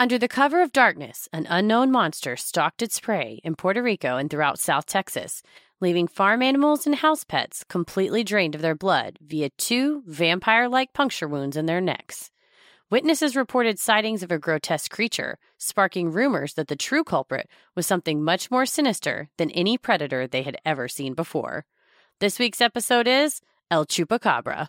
Under the cover of darkness, an unknown monster stalked its prey in Puerto Rico and throughout South Texas, leaving farm animals and house pets completely drained of their blood via two vampire like puncture wounds in their necks. Witnesses reported sightings of a grotesque creature, sparking rumors that the true culprit was something much more sinister than any predator they had ever seen before. This week's episode is El Chupacabra.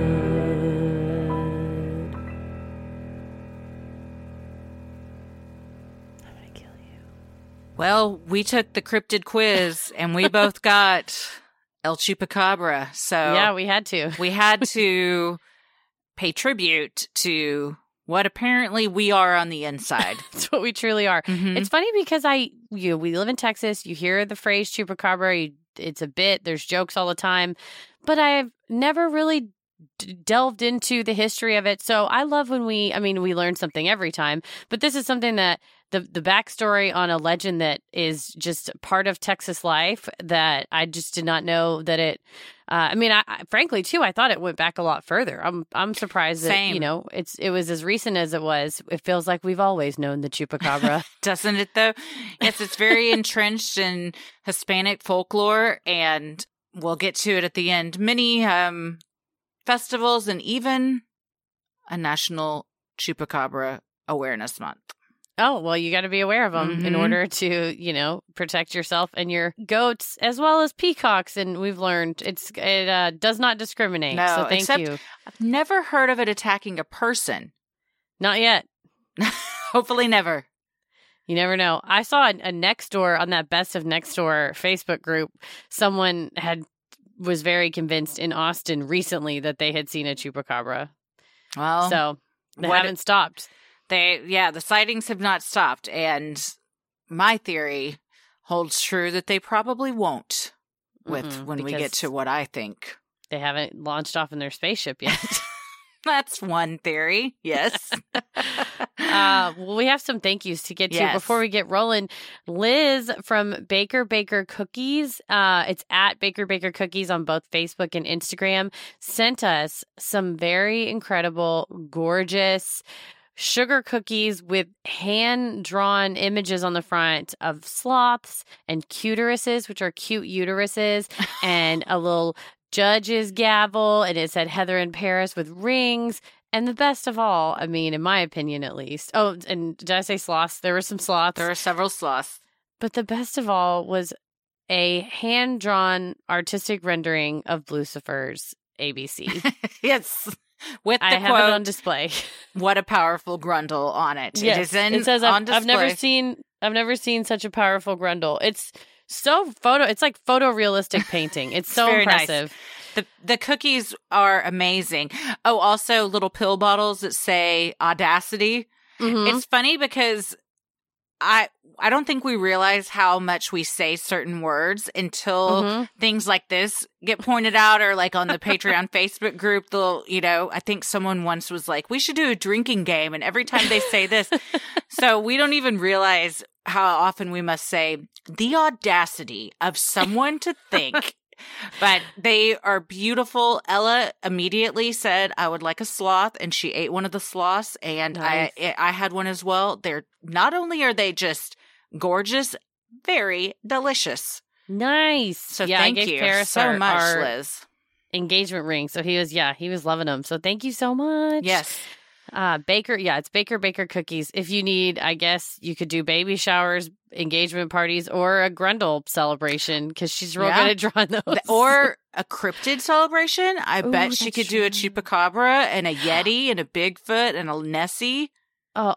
Well, we took the cryptid quiz and we both got El Chupacabra. So Yeah, we had to. we had to pay tribute to what apparently we are on the inside. That's what we truly are. Mhm. It's funny because I, you, we live in Texas. You hear the phrase chupacabra. You, it's a bit. There's jokes all the time, but I've never really d- delved into the history of it. So I love when we. I mean, we learn something every time. But this is something that the the backstory on a legend that is just part of Texas life that I just did not know that it. Uh, I mean, I, I frankly too, I thought it went back a lot further. I'm I'm surprised that you know it's it was as recent as it was. It feels like we've always known the chupacabra. Doesn't it though? Yes, it's very entrenched in Hispanic folklore and we'll get to it at the end. Many um festivals and even a national chupacabra awareness month. Oh, well, you got to be aware of them in Mhm. order to, you know, protect yourself and your goats as well as peacocks. And we've learned it's it uh, does not discriminate. No, so thank you. I've never heard of it attacking a person. Not yet. Hopefully never. You never know. I saw a, a next door on that best of next door Facebook group. Someone had was very convinced in Austin recently that they had seen a chupacabra. Well, so they haven't stopped. They, yeah, the sightings have not stopped. And my theory holds true that they probably won't with Mm-mm, when we get to what I think. They haven't launched off in their spaceship yet. That's one theory. Yes. Uh, well, we have some thank yous to get to before we get rolling. Liz from Baker Baker Cookies, uh, it's at Baker Baker Cookies on both Facebook and Instagram, sent us some very incredible, gorgeous sugar cookies with hand drawn images on the front of sloths and cuteruses, which are cute uteruses, and a little judge's gavel. And it said Heather in Paris with rings. And the best of all, I mean, in my opinion at least. Oh, and did I say sloths? There were some sloths. there are several sloths. But the best of all was a hand drawn artistic rendering of Lucifer's ABC. yes. With the I have quote, it on display. what a powerful grundle on it. Yes, it is in, it says on I've, display. I've never seen I've never seen such a powerful grundle. It's so photo. It's like photorealistic painting. It's so very nice. impressive. The the cookies are amazing. Oh, also little pill bottles that say audacity. Mhm. It's funny because I I don't think we realize how much we say certain words until Mhm. things like this get pointed out or like on the Patreon Facebook group they'll, you know, I think someone once was like, "We should do a drinking game." And every time they say this, so we don't even realize how often we must say the audacity of someone to think but they are beautiful. Ella immediately said, "I would like a sloth," and she ate one of the sloths, and Nice. I I had one as well. They're not only are they just gorgeous, very delicious. Nice. So yeah, thank you Paris so our, much, our Liz. engagement ring. So he was yeah he was loving them. So thank you so much. Yes, Uh, Baker, yeah, it's Baker Baker cookies. If you need, I guess you could do baby showers, engagement parties, or a Grundle celebration because she's real Yeah. good at drawing those. Or a cryptid celebration. I Ooh, bet she could do a true. chupacabra and a yeti and a bigfoot and a nessie. oh,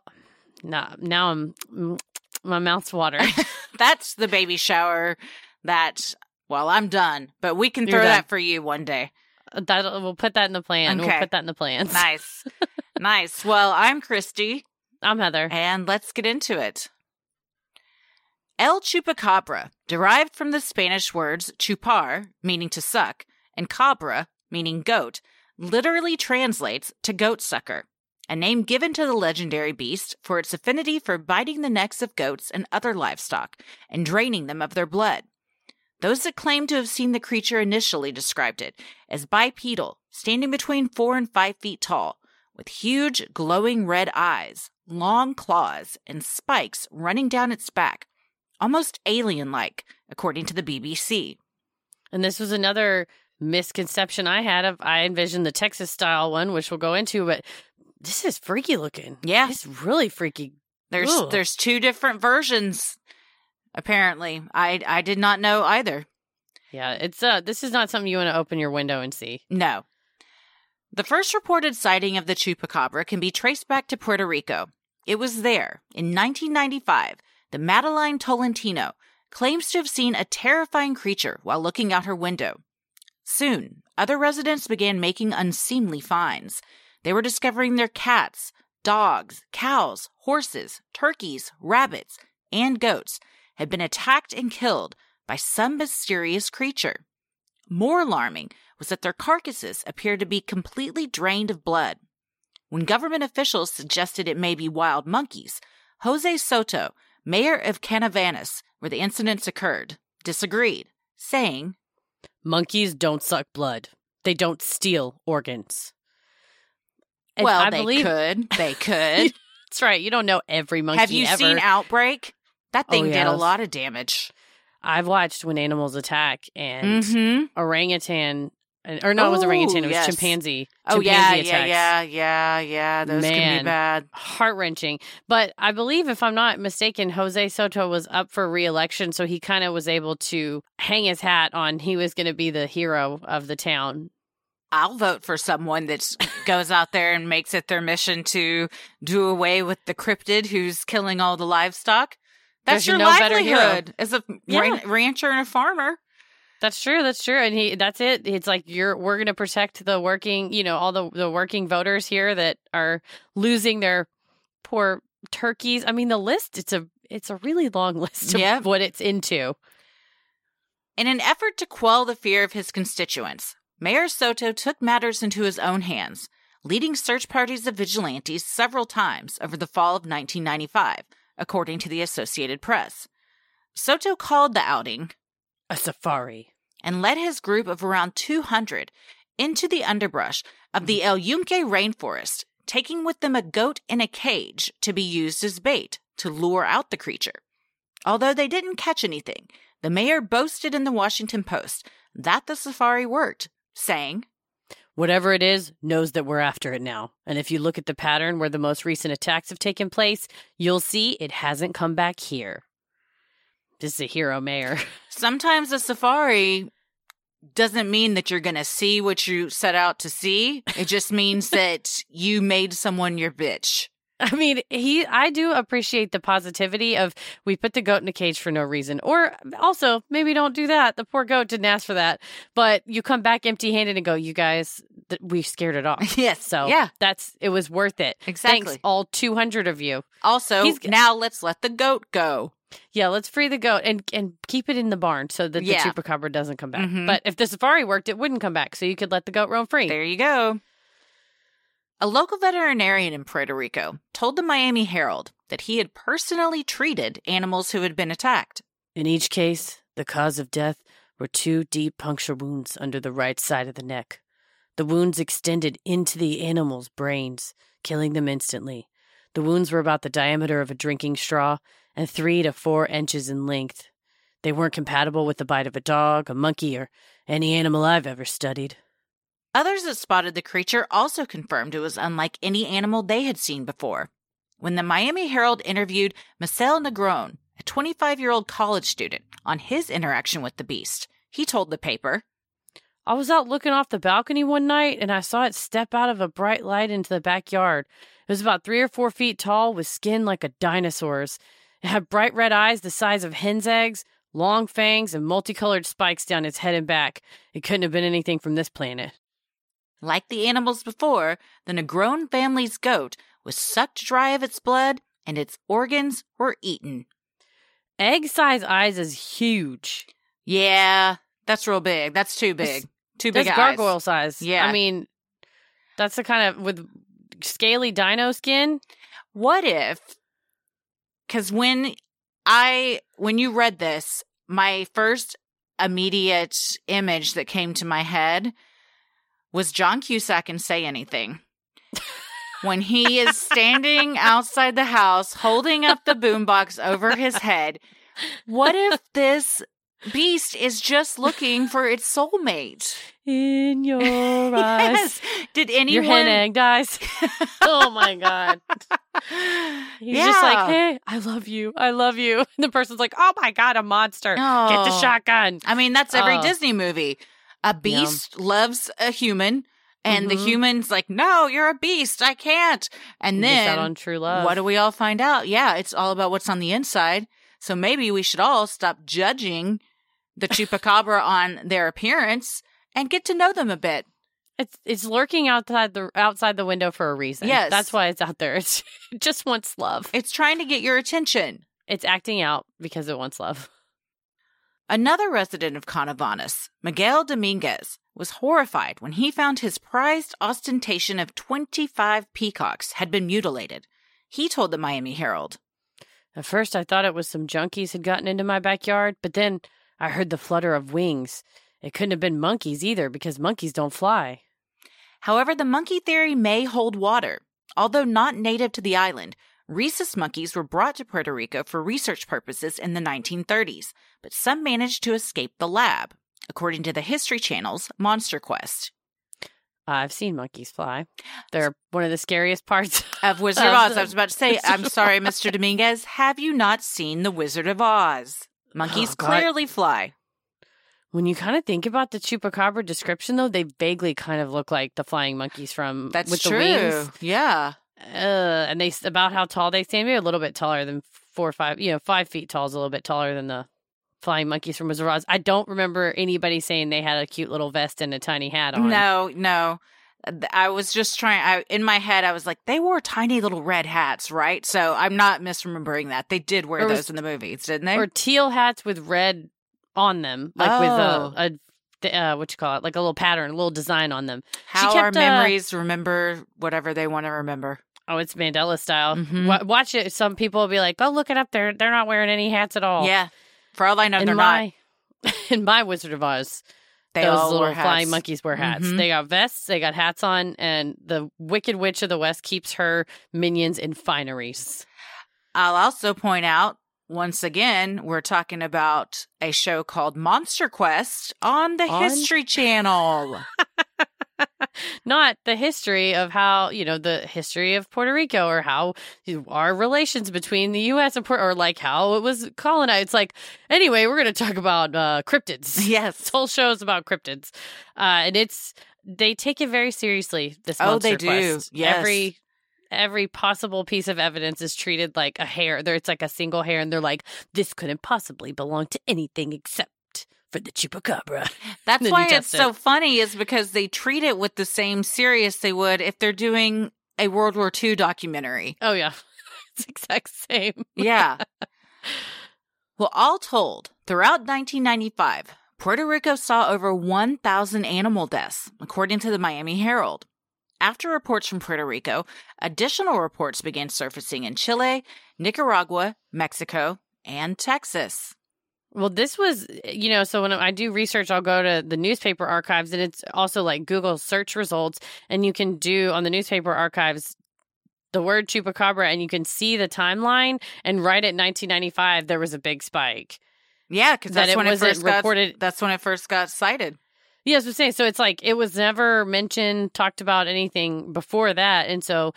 nah, now I'm mm, my mouth's watering. That's the baby shower. That well, I'm done, but we can You're throw done. that for you one day. that we'll put that in the plan. Okay. We'll put that in the plans. Nice. nice. Well, I'm Christy. I'm Heather. And let's get into it. El chupacabra, derived from the Spanish words chupar, meaning to suck, and cabra, meaning goat, literally translates to goat sucker, a name given to the legendary beast for its affinity for biting the necks of goats and other livestock and draining them of their blood. Those that claim to have seen the creature initially described it as bipedal, standing between four and five feet tall, with huge, glowing red eyes, long claws, and spikes running down its back, almost alien like, according to the BBC. And this was another misconception I had of I envisioned the Texas style one, which we'll go into, but this is freaky looking. Yeah. It's really freaky. There's Ugh. there's two different versions apparently. I I did not know either. Yeah, it's uh this is not something you want to open your window and see. No. The first reported sighting of the chupacabra can be traced back to Puerto Rico. It was there, in 1995, that Madeline Tolentino claims to have seen a terrifying creature while looking out her window. Soon, other residents began making unseemly finds. They were discovering their cats, dogs, cows, horses, turkeys, rabbits, and goats had been attacked and killed by some mysterious creature. More alarming was that their carcasses appeared to be completely drained of blood. When government officials suggested it may be wild monkeys, Jose Soto, mayor of Canóvanas, where the incidents occurred, disagreed, saying, Monkeys don't suck blood. They don't steal organs. And "Well, I they believe could, they could." that's right. You don't know every monkey Have you ever. seen Outbreak? That Oh, thing did a lot of damage. I've watched when animals attack and Mm-hmm. orangutan or no, it was orangutan, it was yes. chimpanzee. Oh yeah, Chimpanzee yeah, attacks. yeah, yeah, yeah. Those can be bad. heart wrenching. But I believe, if I'm not mistaken, Jose Soto was up for reelection, so he kind of was able to hang his hat on he was going to be the hero of the town. I'll vote for someone that goes out there and makes it their mission to do away with the cryptid who's killing all the livestock. That's your livelihood as a Yeah. ran- rancher and a farmer. That's true. That's true. And he, that's it. It's like you're, we're going to protect the working, you know, all the the working voters here that are losing their poor turkeys. I mean, the list. It's a, it's a really long list of Yeah. what it's into. In an effort to quell the fear of his constituents, Mayor Soto took matters into his own hands, leading search parties of vigilantes several times over the fall of 1995, according to the Associated Press. Soto called the outing A safari. and led his group of around 200 into the underbrush of the mm-hmm. El Yunque rainforest, taking with them a goat in a cage to be used as bait to lure out the creature. Although they didn't catch anything, the mayor boasted in the Washington Post that the safari worked, saying, Whatever it is, knows that we're after it now. And if you look at the pattern where the most recent attacks have taken place, you'll see it hasn't come back here. This is a hero mayor. Sometimes a safari doesn't mean that you're going to see what you set out to see. It just means that you made someone your bitch. I mean, he I do appreciate the positivity of we put the goat in a cage for no reason. Or also, maybe don't do that. The poor goat didn't ask for that. But you come back empty-handed and go, "You guys, th- we scared it off." Yes. So, yeah, that's it was worth it. exactly. Thanks all 200 of you. Also, He's- now let's let the goat go. Yeah, let's free the goat and and keep it in the barn so that Yeah. the chupacabra doesn't come back. Mhm. But if the safari worked, it wouldn't come back, so you could let the goat roam free. There you go. A local veterinarian in Puerto Rico told the Miami Herald that he had personally treated animals who had been attacked. In each case, the cause of death were two deep puncture wounds under the right side of the neck. The wounds extended into the animal's brains, killing them instantly. The wounds were about the diameter of a drinking straw and three to four inches in length. They weren't compatible with the bite of a dog, a monkey, or any animal I've ever studied. Others that spotted the creature also confirmed it was unlike any animal they had seen before. When the Miami Herald interviewed Marcel Negron, a 25 year old college student, on his interaction with the beast, he told the paper, I was out looking off the balcony one night and I saw it step out of a bright light into the backyard. It was about three or four feet tall with skin like a dinosaur's. It had bright red eyes the size of hen's eggs, long fangs, and multicolored spikes down its head and back. It couldn't have been anything from this planet. Like the animals before, the Negron family's goat was sucked dry of its blood and its organs were eaten. Egg size eyes is huge. Yeah, that's real big. That's too big. Too big That's eyes. gargoyle size. Yeah. I mean, that's the kind of with scaly dino skin. What if cuz when I when you read this, my first immediate image that came to my head was John Cusack and say anything. when he is standing outside the house holding up the boombox over his head, what if this beast is just looking for its soulmate? In your eyes. Yes. Did Your anyone hen egg dies. oh my god. He's just like, hey, I love you. I love you. And the person's like, oh my god, a monster. Get the Oh. shotgun. I mean, that's every Oh. Disney movie. A beast loves a human, and the Mhm. human's like, "No, you're a beast. I can't." And then on true love. what do we all find out? Yeah, it's all about what's on the inside. So maybe we should all stop judging the chupacabra on their appearance and get to know them a bit. It's it's lurking outside the outside the window for a reason. Yes. that's why it's out there. It's, it just wants love. It's trying to get your attention. It's acting out because it wants love. Another resident of Canóvanas, Miguel Dominguez, was horrified when he found his prized ostentation of 25 peacocks had been mutilated. He told the Miami Herald. At first, I thought it was some junkies had gotten into my backyard, but then I heard the flutter of wings. It couldn't have been monkeys either because monkeys don't fly. However, the monkey theory may hold water. Although not native to the island, rhesus monkeys were brought to Puerto Rico for research purposes in the 1930s, but some managed to escape the lab, according to the History Channel's Monster Quest. I've seen monkeys fly. They're one of the scariest parts. Of Wizard of Oz. I was about to say, I'm sorry, Mr. Dominguez. Have you not seen The Wizard of Oz? Monkeys Oh, clearly fly. When you kind of think about the chupacabra description, though, they vaguely kind of look like the flying monkeys from That's with true. the wings. Yeah. Uh, and they about how tall they stand. Maybe a little bit taller than four or five. You know, five feet tall is a little bit taller than the flying monkeys from Wizard of Oz. I don't remember anybody saying they had a cute little vest and a tiny hat on. No, no. I was just trying. I in my head, I was like, they wore tiny little red hats, right? So I'm not misremembering that. They did wear was- those in the movies, didn't they? or teal hats with red on them, like Oh. with a, a uh, what you call it, like a little pattern, a little design on them. How our kept, uh, memories remember whatever they want to remember. Oh, it's Mandela style. Mhm. Wa- watch it. Some people will be like, "Oh, look it up. They're they're not wearing any hats at all." Yeah. For all I know, in they're not. my in my Wizard of Oz, They those all little flying monkeys wear hats. Mhm. They got vests, they got hats on, and the Wicked Witch of the West keeps her minions in fineries. I'll also point out once again, we're talking about a show called Monster Quest on the On- History Channel. Not the history of how you know the history of Puerto Rico or how our relations between the U.S. and Puerto, or like how it was colonized. It's like anyway, we're going to talk about uh, cryptids. This yes. whole show is about cryptids, uh, and it's they take it very seriously. This Oh, they do. Quest. Yes. every every possible piece of evidence is treated like a hair. There, it's like a single hair, and they're like, this couldn't possibly belong to anything except for the chupacabra. That's why it's test so funny is because they treat it with the same serious they would if they're doing a World War II documentary. Oh yeah, it's the exact same. Yeah. well, all told, throughout 1995, Puerto Rico saw over 1,000 animal deaths, according to the Miami Herald. After reports from Puerto Rico, additional reports began surfacing in Chile, Nicaragua, Mexico, and Texas. Well, this was, eh, you know, so when I do research, I'll go to the newspaper archives and it's also like Google search results. And you can do on the newspaper archives the word chupacabra and you can see the timeline. And right at 1995, there was a big spike. Yeah, because that's it when it first got reported- That's when it first got cited. Yes, I'm saying so. It's like it was never mentioned, talked about anything before that, and so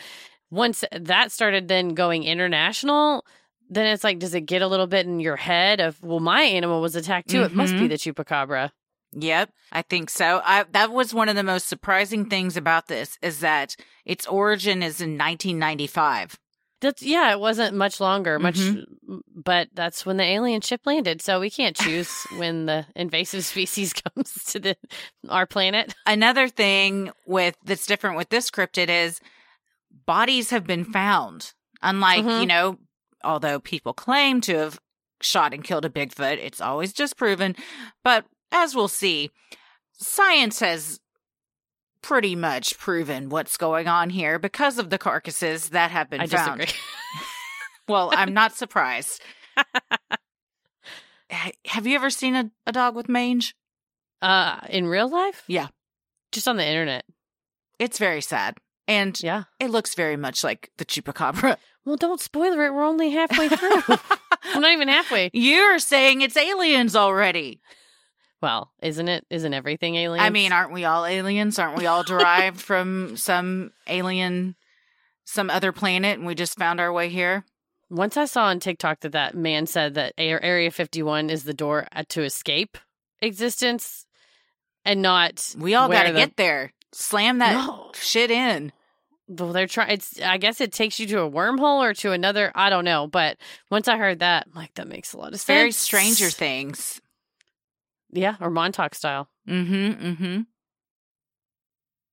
once that started then going international, then it's like, does it get a little bit in your head of, well, my animal was attacked too. It must be Mhm. the chupacabra. Yep, I think so. I, that was one of the most surprising things about this is that its origin is in 1995. That's yeah. It wasn't much longer, much, Mm-hmm. but that's when the alien ship landed. So we can't choose when the invasive species comes to the our planet. Another thing with that's different with this cryptid is bodies have been found. Unlike, Mhm. you know, although people claim to have shot and killed a Bigfoot, it's always disproven. But as we'll see, science has pretty much proven what's going on here because of the carcasses that have been I found. disagree. Well, I'm not surprised. Have you ever seen a, a dog with mange? uh, in real life? Yeah. Just on the internet. It's very sad. And Yeah. it looks very much like the chupacabra. Well, don't spoiler it. We're only halfway through. I'm not even halfway. You're saying it's aliens already. Well, isn't it? Isn't everything alien? I mean, aren't we all aliens? Aren't we all derived from some alien, some other planet, and we just found our way here? once I saw on TikTok that that man said that Area 51 is the door uh, to escape existence and not. We all got to the- get there. Slam that No. shit in. Well, they're trying. It's. I guess it takes you to a wormhole or to another. I don't know. But once I heard that, I'm like, that makes a lot of sense. very Stranger Things. Yeah, or Montauk style. Mm-hmm. Mm-hmm.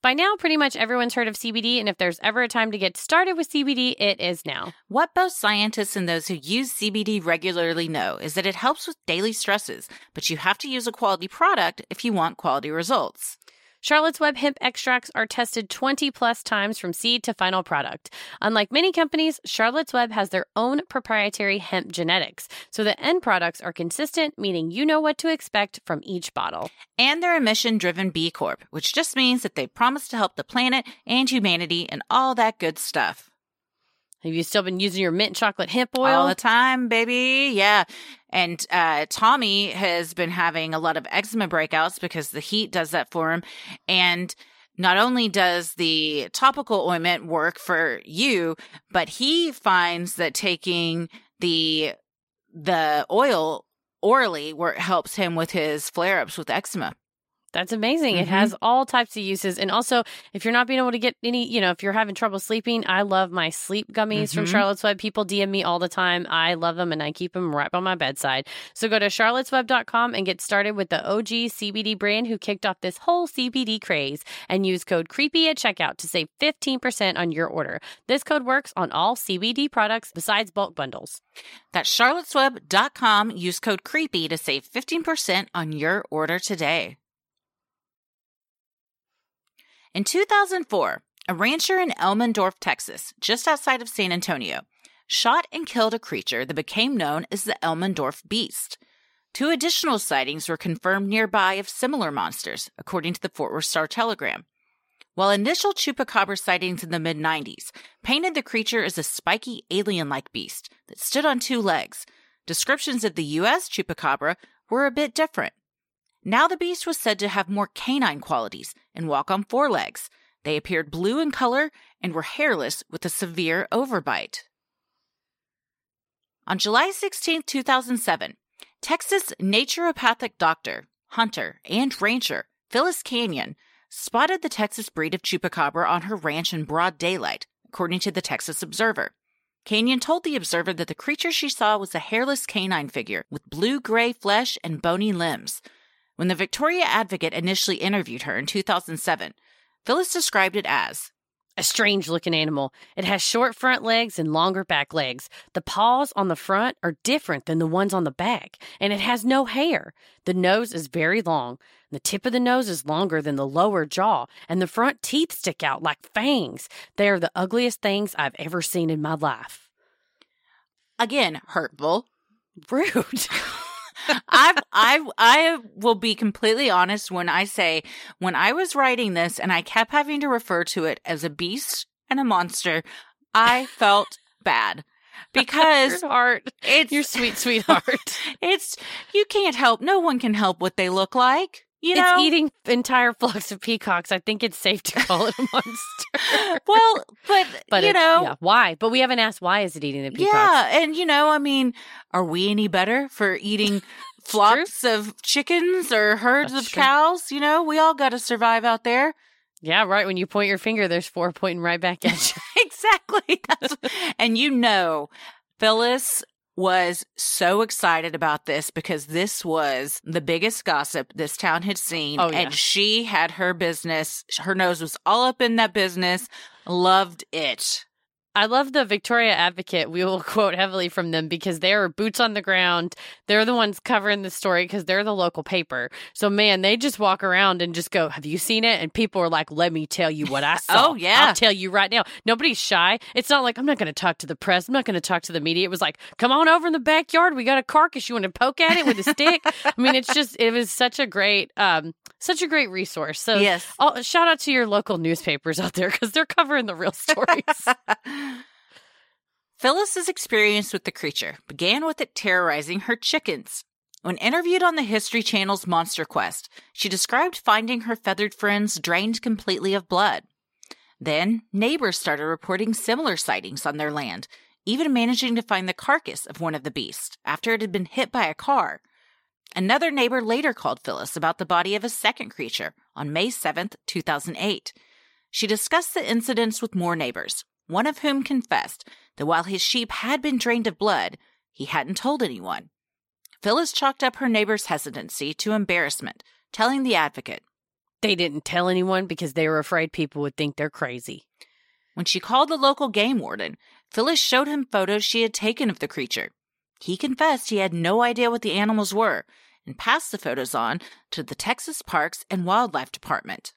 By now, pretty much everyone's heard of CBD, and if there's ever a time to get started with CBD, it is now. What both scientists and those who use CBD regularly know is that it helps with daily stresses, but you have to use a quality product if you want quality results. Charlotte's Web hemp extracts are tested 20 plus times from seed to final product. Unlike many companies, Charlotte's Web has their own proprietary hemp genetics, so the end products are consistent, meaning you know what to expect from each bottle. And they're a mission driven B Corp, which just means that they promise to help the planet and humanity and all that good stuff. Have you still been using your mint chocolate hemp oil? All the time, baby. Yeah. And uh, Tommy has been having a lot of eczema breakouts because the heat does that for him. And not only does the topical ointment work for you, but he finds that taking the the oil orally where it helps him with his flare ups with eczema. That's amazing. It Mhm. has all types of uses. And also, if you're not being able to get any, you know, if you're having trouble sleeping, I love my sleep gummies from Mhm. Charlotte's Web. People DM me all the time. I love them and I keep them right by my bedside. So go to charlottesweb.com and get started with the OG CBD brand who kicked off this whole CBD craze and use code CREEPY at checkout to save 15% on your order. This code works on all CBD products besides bulk bundles. That's charlottesweb.com. Use code CREEPY to save 15% on your order today. In 2004, a rancher in Elmendorf, Texas, just outside of San Antonio, shot and killed a creature that became known as the Elmendorf Beast. Two additional sightings were confirmed nearby of similar monsters, according to the Fort Worth Star Telegram. While initial chupacabra sightings in the mid 90s painted the creature as a spiky alien like beast that stood on two legs, descriptions of the U.S. chupacabra were a bit different. Now the beast was said to have more canine qualities and walk on four legs. They appeared blue in color and were hairless with a severe overbite. On July 16, 2007, Texas naturopathic doctor, hunter, and rancher Phyllis Canion spotted the Texas breed of chupacabra on her ranch in broad daylight, according to the Texas Observer. Canion told the Observer that the creature she saw was a hairless canine figure with blue gray flesh and bony limbs. When the Victoria Advocate initially interviewed her in 2007, Phyllis described it as A strange looking animal. It has short front legs and longer back legs. The paws on the front are different than the ones on the back, and it has no hair. The nose is very long. The tip of the nose is longer than the lower jaw, and the front teeth stick out like fangs. They are the ugliest things I've ever seen in my life. again hurtful. Rude. I I I will be completely honest when I say when I was writing this and I kept having to refer to it as a beast and a monster, I felt bad because Your heart. it's Your sweet, sweetheart. it's you can't help. No one can help what they look like. You it's eating entire flocks of peacocks. I think it's safe to call it a monster. well, but, But you know, yeah, why? But we haven't asked why is it eating the peacocks. Yeah, and you know, I mean, are we any better for eating flocks of chickens or herds That's of true. cows? You know, we all got to survive out there. Yeah, right. When you point your finger, there's four pointing right back at you. exactly. That's, and you know, Phyllis was so excited about this because this was the biggest gossip this town had seen. Oh, yeah. And she had her business, her nose was all up in that business, loved it. I love the Victoria Advocate. We will quote heavily from them because they are boots on the ground. They're the ones covering the story because they're the local paper. So, man, they just walk around and just go, Have you seen it? And people are like, Let me tell you what I saw. Oh, yeah. I'll tell you right now. Nobody's shy. It's not like, I'm not going to talk to the press. I'm not going to talk to the media. It was like, Come on over in the backyard. We got a carcass. You want to poke at it with a stick? I mean, it's just, it was such a great, um, such a great resource. So, Yes. shout out to your local newspapers out there because they're covering the real stories. Phyllis's experience with the creature began with it terrorizing her chickens. When interviewed on the History Channel's Monster Quest, she described finding her feathered friends drained completely of blood. Then, neighbors started reporting similar sightings on their land, even managing to find the carcass of one of the beasts after it had been hit by a car. Another neighbor later called Phyllis about the body of a second creature on May 7th, 2008. She discussed the incidents with more neighbors, one of whom confessed that while his sheep had been drained of blood, he hadn't told anyone. Phyllis chalked up her neighbor's hesitancy to embarrassment, telling the advocate, They didn't tell anyone because they were afraid people would think they're crazy. When she called the local game warden, Phyllis showed him photos she had taken of the creature. He confessed he had no idea what the animals were and passed the photos on to the Texas Parks and Wildlife Department.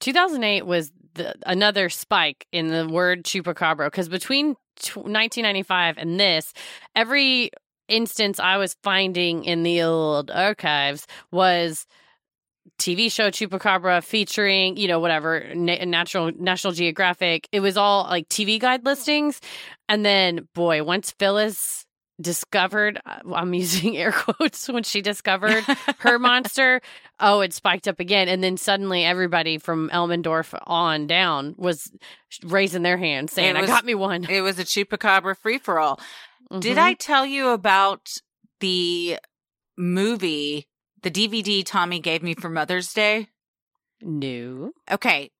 2008 was the, another spike in the word chupacabra because between t- 1995 and this, every instance I was finding in the old archives was TV show Chupacabra featuring, you know, whatever, na- natural National Geographic. It was all like TV guide listings. And then, boy, once Phyllis discovered, uh, I'm using air quotes, when she discovered her monster, oh, it spiked up again. And then suddenly everybody from Elmendorf on down was raising their hands saying, was- I got me one. It was a chupacabra free for all. Did. I tell you about the movie, the DVD Tommy gave me for Mother's Day? No. Okay.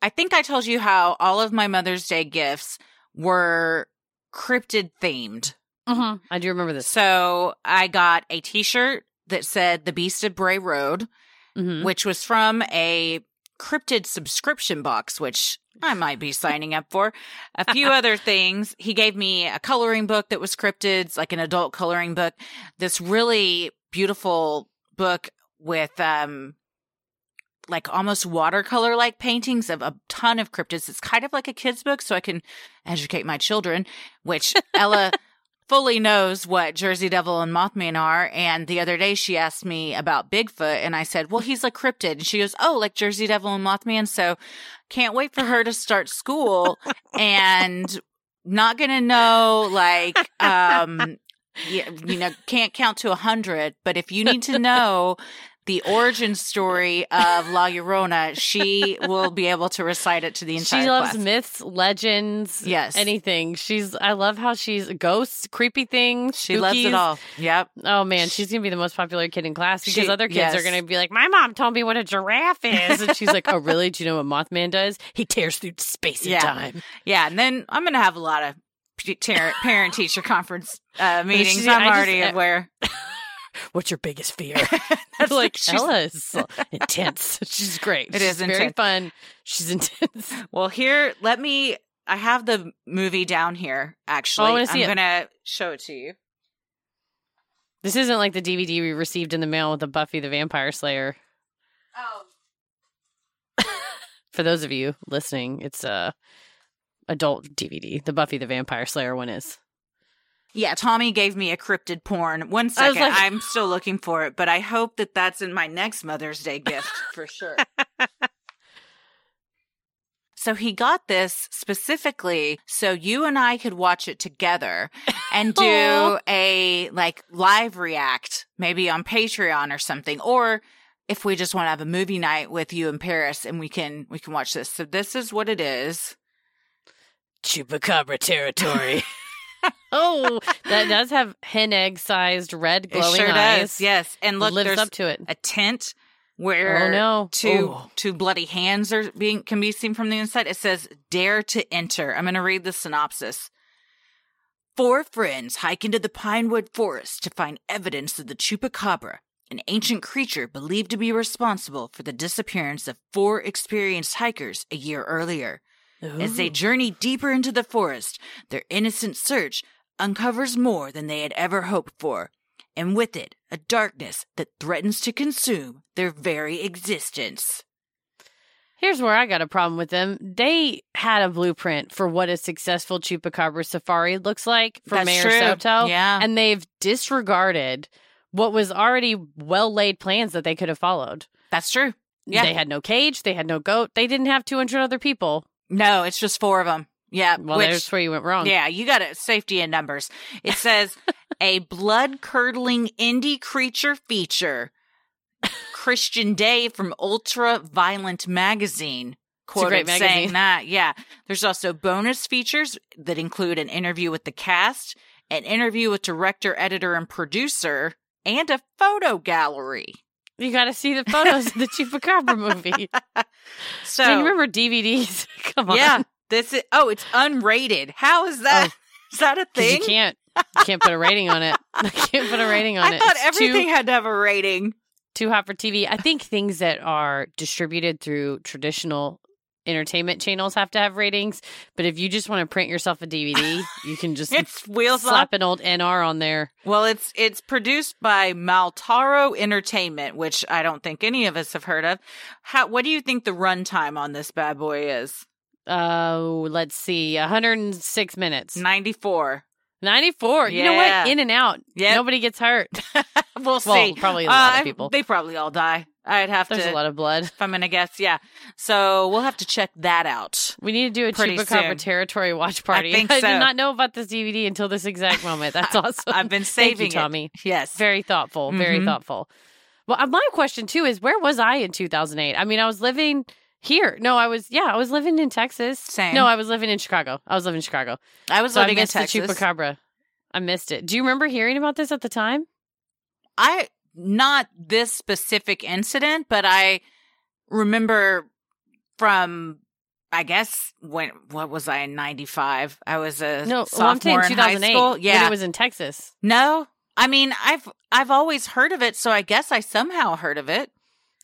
I think I told you how all of my Mother's Day gifts were cryptid themed. Uh-huh. I do remember this. So I got a t shirt that said The Beast of Bray Road, Mhm. which was from a cryptid subscription box, which I might be signing up for. A few other things. He gave me a coloring book that was cryptids, like an adult coloring book. This really beautiful book with um like almost watercolor like paintings of a ton of cryptids. It's kind of like a kid's book, so I can educate my children, which Ella fully knows what Jersey Devil and Mothman are. And the other day she asked me about Bigfoot and I said, well, he's a cryptid. And she goes, oh, like Jersey Devil and Mothman. So can't wait for her to start school and not going to know like, um, yeah, you know, can't count to a hundred, but if you need to know the origin story of La Llorona, she will be able to recite it to the entire She loves class. myths, legends, Yes. anything. She's I love how she's ghosts, creepy things. She loves it all. Yep. Oh man, she's gonna be the most popular kid in class because She- other kids yes. are gonna be like, "My mom told me what a giraffe is," and she's like, "Oh really? Do you know what Mothman does? He tears through space and Yeah. time." Yeah, and then I'm going to have a lot of parent teacher conference uh, meetings. She's- I'm I already uh, aware. What's your biggest fear? That's like she's- Ella is intense. She's great. It She's is very intense. fun. She's intense. Well, here, let me. I have the movie down here. Oh, actually, wanna I'm going to show it to you. This isn't like the DVD we received in the mail with the Buffy the Vampire Slayer. Oh, For those of you listening, it's a adult DVD. The Buffy the Vampire Slayer one is. Yeah. Tommy gave me a cryptid porn. One I was like, I'm still looking for it, but I hope that that's in my next Mother's Day gift for sure. So he got this specifically so you and I could watch it together and do a like live react, maybe on Patreon or something, or if we just want to have a movie night with you in Paris and we can we can watch this. So this is what it is. Chupacabra territory. oh, that does have hen egg sized red glowing it sure eyes. does. Yes. And look, lives there's up to it. a tent where Oh no! two Oh. two bloody hands are being can be seen from the inside. It says "Dare to enter." I'm going to read the synopsis. Four friends hike into the Pinewood Forest to find evidence of the Chupacabra, an ancient creature believed to be responsible for the disappearance of four experienced hikers a year earlier. As they oh. journey deeper into the forest, their innocent search uncovers more than they had ever hoped for, and with it, a darkness that threatens to consume their very existence. Here's where I got a problem with them. They had a blueprint for what a successful chupacabra safari looks like for That's Mayor true. Soto. Yeah. And they've disregarded what was already well laid plans that they could have followed. That's true. Yeah. They had no cage, they had no goat, they didn't have 200 other people. No, it's just four of them. Yeah. Well, which- there's where you went wrong. Yeah, you got it. Safety in numbers. It says a blood curdling indie creature feature. Christian Day from Ultra Violent Magazine. Quoted saying that. Yeah. There's also bonus features that include an interview with the cast, an interview with director, editor, and producer, and a photo gallery. You got to see the photos of the Chupacabra movie. So, Do you remember DVDs? Come on. yeah, this is, oh, it's unrated. How is that? Oh. a thing? You can't. You can't put a rating on it. I can't put a rating on I it. thought It's everything too, had to have a rating. too hot for TV. I think things that are distributed through traditional entertainment channels have to have ratings. But if you just want to print yourself a DVD, you can just It's wheels slap up. an old NR on there. Well, it's it's produced by Maltaro Entertainment, which I don't think any of us have heard of. How? What do you think the runtime on this bad boy is? Uh, let's see, 106 minutes. Ninety four. 94. You know what? In and out. Yep. Nobody gets hurt. we'll see. Probably a lot Uh, of people. They probably all die. I'd have There's to. There's a lot of blood. if I'm gonna guess, yeah. So we'll have to check that out. We need to do a Chupacabra territory watch party. think I did not know about this DVD until this exact moment. That's awesome. I've been Thank saving you, Tommy. it. Yes. Very thoughtful. Very Mhm. thoughtful. Well, uh, my question too is where was I in 2008? I mean, I was living here. No, I was, yeah, I was living in Texas. Same. No, I was living in Chicago. I was living in Chicago. I was So I living in missed the Chupacabra. I missed it. Do you remember hearing about this at the time? I not this specific incident, but I remember from I guess when what was I in '95? I was a No, sophomore well, I'm saying in high 2008 school. when Yeah, it was in Texas. no. I mean, I've I've always heard of it, so I guess I somehow heard of it.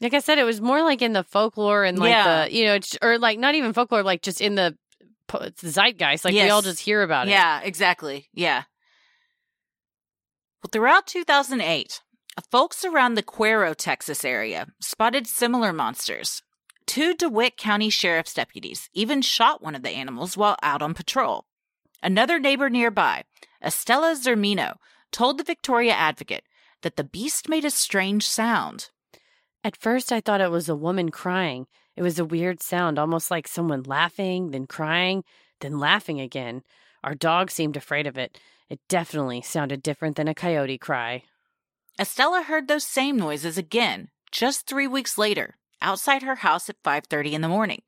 Like I said, it was more like in the folklore and like Yeah. the, you know, or like not even folklore, like just in the zeitgeist. Like we all just hear about it. Yeah, exactly. Yeah. Well, throughout 2008, folks around the Cuero, Texas area spotted similar monsters. Two DeWitt County Sheriff's deputies even shot one of the animals while out on patrol. Another neighbor nearby, Estella Zermino, told the Victoria Advocate that the beast made a strange sound. At first, I thought it was a woman crying. It was a weird sound, almost like someone laughing, then crying, then laughing again. Our dog seemed afraid of it. It definitely sounded different than a coyote cry. Estella heard those same noises again just 3 weeks later outside her house at 5:30 in the morning.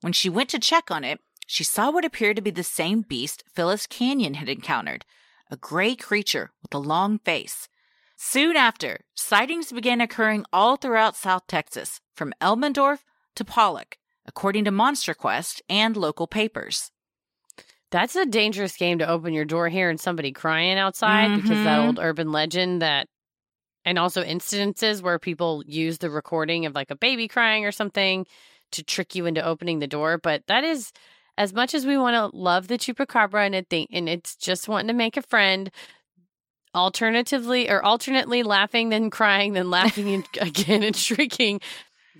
When she went to check on it, she saw what appeared to be the same beast Phyllis Canion had encountered, a gray creature with a long face. Soon after, sightings began occurring all throughout South Texas, from Elmendorf to Pollock, according to Monster Quest and local papers. That's a dangerous game to open your door hearing somebody crying outside because that Mhm. old urban legend that, and also incidences where people use the recording of like a baby crying or something to trick you into opening the door. But that is, as much as we want to love the chupacabra and it think, and it's just wanting to make a friend, alternatively or alternately laughing, then crying, then laughing and- again and shrieking.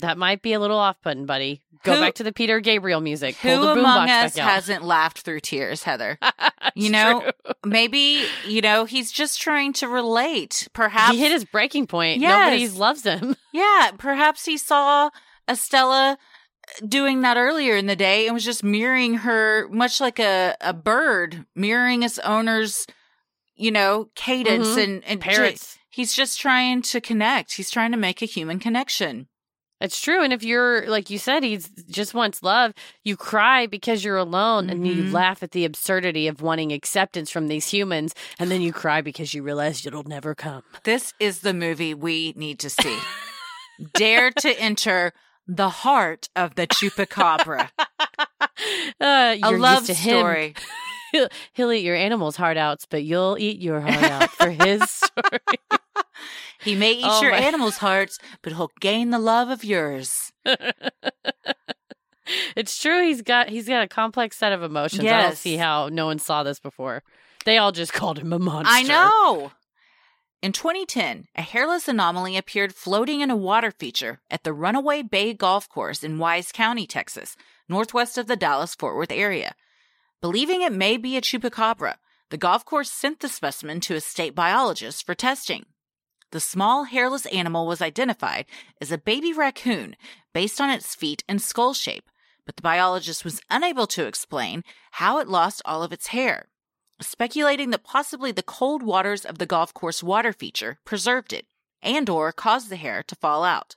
That might be a little off putting, buddy. Go Who- back to the Peter Gabriel music. Who the among us hasn't laughed through tears, Heather? You know, true. Maybe, you know, he's just trying to relate. Perhaps he hit his breaking point. Yes. Nobody loves him. Yeah, perhaps he saw Estella doing that earlier in the day and was just mirroring her, much like a, a bird mirroring its owner's, you know, cadence Mhm. and, and Parrots. he's just trying to connect. He's trying to make a human connection. It's true. And if you're, like you said, he just wants love, you cry because you're alone and you Mhm. laugh at the absurdity of wanting acceptance from these humans. And then you cry because you realize it'll never come. This is the movie we need to see. Dare to enter the heart of the chupacabra. Uh, a love used to him. story. he'll, he'll eat your animals' heart outs, but you'll eat your heart out for his story. He may eat Oh your my- animals' hearts, but he'll gain the love of yours. it's true. He's got he's got a complex set of emotions. I don't see how no one saw this before. They all just called him a monster. I know. In 2010, a hairless anomaly appeared floating in a water feature at the Runaway Bay Golf Course in Wise County, Texas, northwest of the Dallas Fort Worth area. Believing it may be a chupacabra, the golf course sent the specimen to a state biologist for testing. The small hairless animal was identified as a baby raccoon based on its feet and skull shape, but the biologist was unable to explain how it lost all of its hair speculating that possibly the cold waters of the golf course water feature preserved it and or caused the hair to fall out.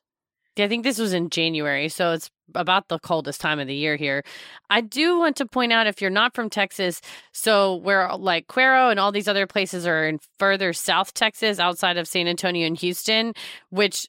I think this was in January, so it's about the coldest time of the year here. I do want to point out if you're not from Texas, so where like Cuero and all these other places are in further South Texas, outside of San Antonio and Houston, which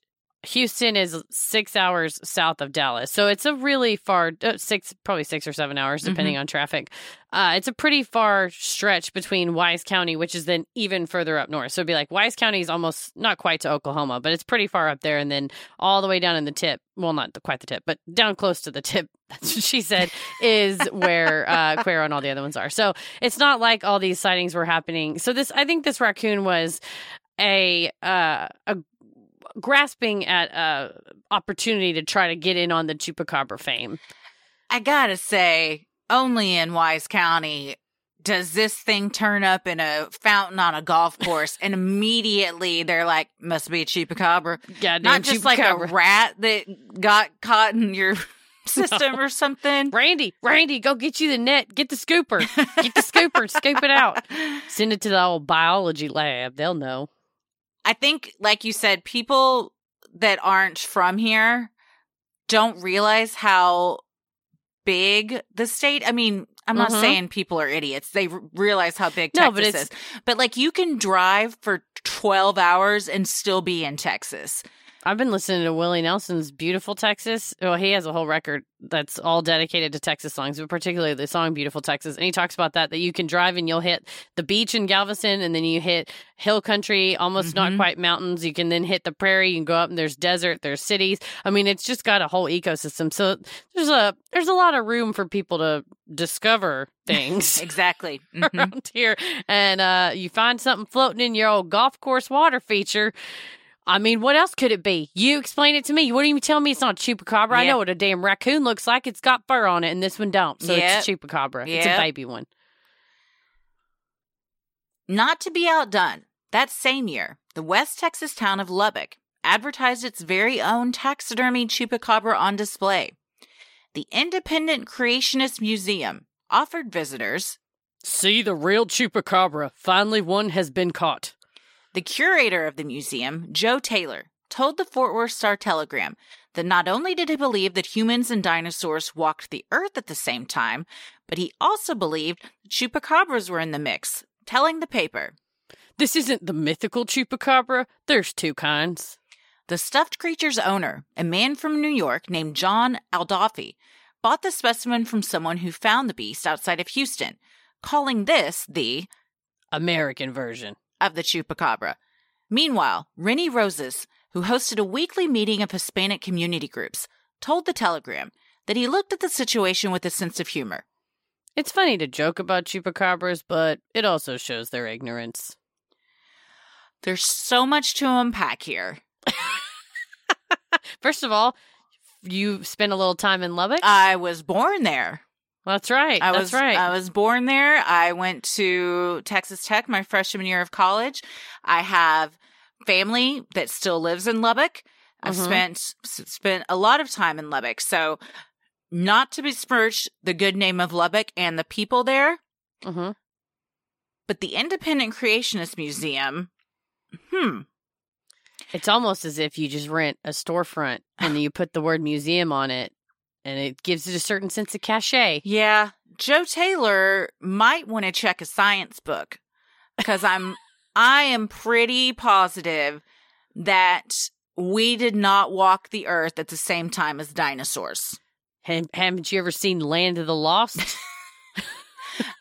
Houston is six hours south of Dallas. So it's a really far, uh, six, probably six or seven hours, depending on traffic. Uh, it's a pretty far stretch between Wise County, which is then even further up north. So it'd be like Wise County is almost not quite to Oklahoma, but it's pretty far up there. And then all the way down in the tip, well, not the, quite the tip, but down close to the tip, that's what she said, is where uh, Cuero and all the other ones are. So it's not like all these sightings were happening. So this, I think this raccoon was a, uh, a grasping at a opportunity to try to get in on the chupacabra fame. I gotta say, only in Wise County does this thing turn up in a fountain on a golf course and immediately they're like, must be a chupacabra. Goddamn Not just like a rat that got caught in your system or something. Randy, Randy, go get you the net. Get the scooper. Get the scooper. Scoop it out. Send it to the old biology lab. They'll know. I think, like you said, people that aren't from here don't realize how big the state. I mean, I'm not Mhm. saying people are idiots. They r- realize how big No, Texas but is. But like, you can drive for 12 hours and still be in Texas. I've been listening to Willie Nelson's Beautiful Texas. Well, he has a whole record that's all dedicated to Texas songs, but particularly the song Beautiful Texas. And he talks about that, that you can drive and you'll hit the beach in Galveston and then you hit hill country, almost not Mhm. quite mountains. You can then hit the prairie. You can go up and there's desert, there's cities. I mean, it's just got a whole ecosystem. So there's a, there's a lot of room for people to discover things. Exactly. Mhm. around here and uh you find something floating in your old golf course water feature I mean, what else could it be? You explain it to me. What do you tell me it's not a chupacabra? I know what a damn raccoon looks like. It's got fur on it, and this one don't. So Yep. it's a chupacabra. It's a baby one. Not to be outdone, that same year, the West Texas town of Lubbock advertised its very own taxidermy chupacabra on display. The Independent Creationist Museum offered visitors. See the real chupacabra. Finally, one has been caught. The curator of the museum, Joe Taylor, told the Fort Worth Star Telegram that not only did he believe that humans and dinosaurs walked the earth at the same time, but he also believed that chupacabras were in the mix, telling the paper. This isn't the mythical chupacabra. There's two kinds. The stuffed creature's owner, a man from New York named John Adolfi, bought the specimen from someone who found the beast outside of Houston, calling this the American version. Of the chupacabra. Meanwhile, Rennie Roses, who hosted a weekly meeting of Hispanic community groups, told the Telegram that he looked at the situation with a sense of humor. It's funny to joke about chupacabras, but it also shows their ignorance. There's so much to unpack here. First of all, you spent a little time in Lubbock. I was born there. That's right. I That's was right. I was born there. I went to Texas Tech my freshman year of college. I have family that still lives in Lubbock. I've Mhm. spent spent a lot of time in Lubbock. So not to besmirch the good name of Lubbock and the people there, hmm but the Independent Creationist Museum, hmm, It's almost as if you just rent a storefront and you put the word museum on it, and it gives it a certain sense of cachet. yeah, Joe Taylor might want to check a science book because I'm I am pretty positive that we did not walk the earth at the same time as dinosaurs. Have- Haven't you ever seen Land of the Lost?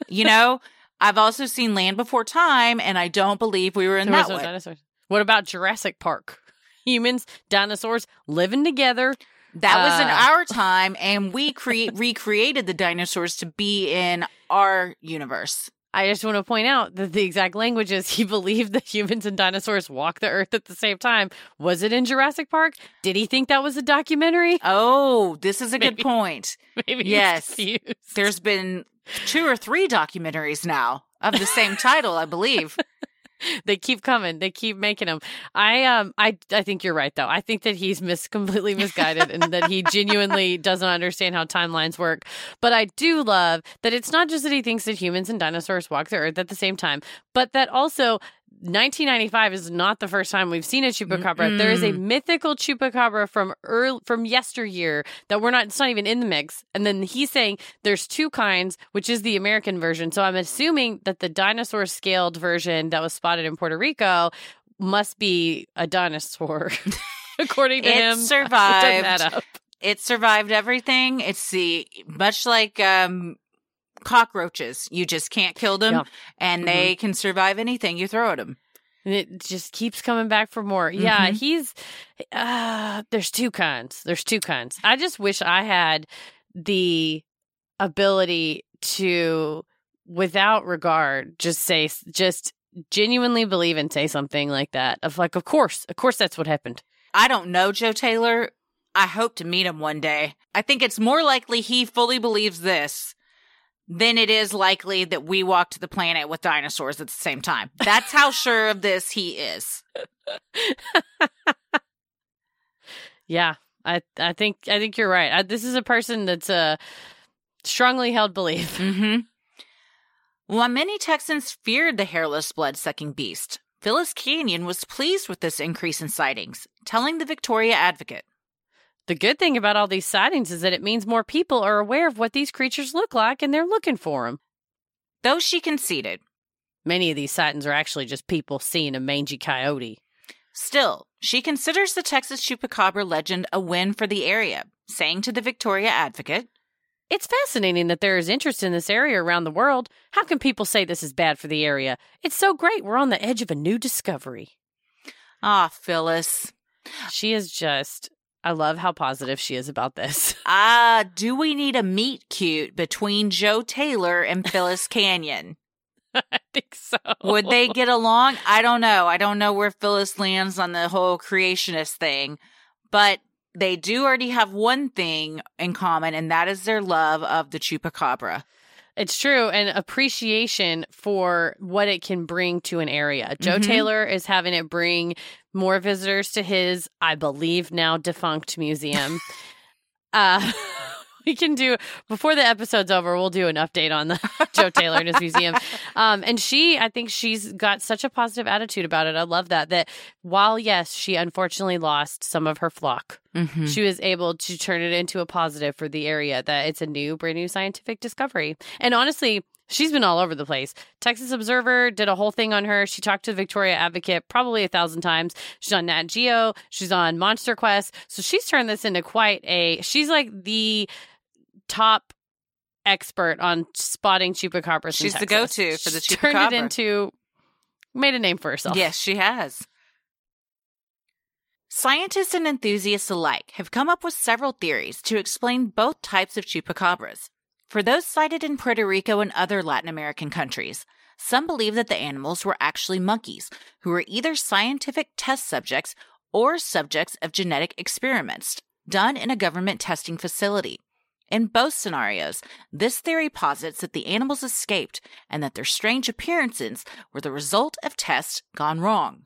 You know, I've also seen Land Before Time, and I don't believe we were in There that one. dinosaurs. What about Jurassic Park? Humans, dinosaurs living together. That was in Uh. our time, and we create recreated the dinosaurs to be in our universe. I just want to point out that the exact language is he believed that humans and dinosaurs walk the earth at the same time. Was it in Jurassic Park? Did he think that was a documentary? Oh, this is a good point. Maybe Yes. There's been two or three documentaries now of the same title, I believe. they keep coming. They keep making them. I um I I think you're right though. I think that he's mis completely misguided and that he genuinely doesn't understand how timelines work. But I do love that it's not just that he thinks that humans and dinosaurs walk the earth at the same time, but that also 1995 is not the first time we've seen a chupacabra. There is a mythical chupacabra from early, from yesteryear that we're not. It's not even in the mix. And then he's saying there's two kinds, which is the American version. So I'm assuming that the dinosaur scaled version that was spotted in Puerto Rico must be a dinosaur, according to It him. survived. I that up. It survived everything. It's the much like um cockroaches. You just can't kill them, Yeah. and they can survive anything you throw at them. And it just keeps coming back for more. Yeah, Mhm. he's uh there's two kinds. There's two kinds. I just wish I had the ability to without regard just say just genuinely believe and say something like that of like of course of course that's what happened I don't know Joe Taylor. I hope to meet him one day. I think it's more likely he fully believes this than it is likely that we walked the planet with dinosaurs at the same time. That's how sure of this he is. yeah i i think i think you're right I, this is a person that's a strongly held belief Mm-hmm. While many Texans feared the hairless, blood sucking beast, Phyllis Canion was pleased with this increase in sightings, telling the Victoria Advocate. The good thing about all these sightings is that it means more people are aware of what these creatures look like and they're looking for them. Though she conceded, Many of these sightings are actually just people seeing a mangy coyote. still, she considers the Texas Chupacabra legend a win for the area, saying to the Victoria Advocate, It's fascinating that there is interest in this area around the world. How can people say this is bad for the area? It's so great. We're on the edge of a new discovery. Ah, Phyllis. She is just, I love how positive she is about this. Ah, do we need a meet cute between Joe Taylor and Phyllis Canion? I think so. Would they get along? I don't know. I don't know where Phyllis lands on the whole creationist thing, but they do already have one thing in common, and that is their love of the chupacabra. It's true. And appreciation for what it can bring to an area. Joe Mhm. Taylor is having it bring more visitors to his, I believe, now defunct museum. uh, we can do, before the episode's over, we'll do an update on the Joe Taylor and his museum. Um, and she, I think she's got such a positive attitude about it. I love that. That while, yes, she unfortunately lost some of her flock, Mm-hmm. she was able to turn it into a positive for the area that it's a new brand new scientific discovery and honestly she's been all over the place. Texas observer did a whole thing on her. She talked to victoria advocate probably a thousand times. She's on nat geo. She's on monster quest. So she's turned this into quite a she's like the top expert on spotting chupacabras She's the go-to for the She's turned it into made a name for herself. Yes, she has. Scientists and enthusiasts alike have come up with several theories to explain both types of chupacabras. For those sighted in Puerto Rico and other Latin American countries, some believe that the animals were actually monkeys who were either scientific test subjects or subjects of genetic experiments done in a government testing facility. In both scenarios, this theory posits that the animals escaped and that their strange appearances were the result of tests gone wrong.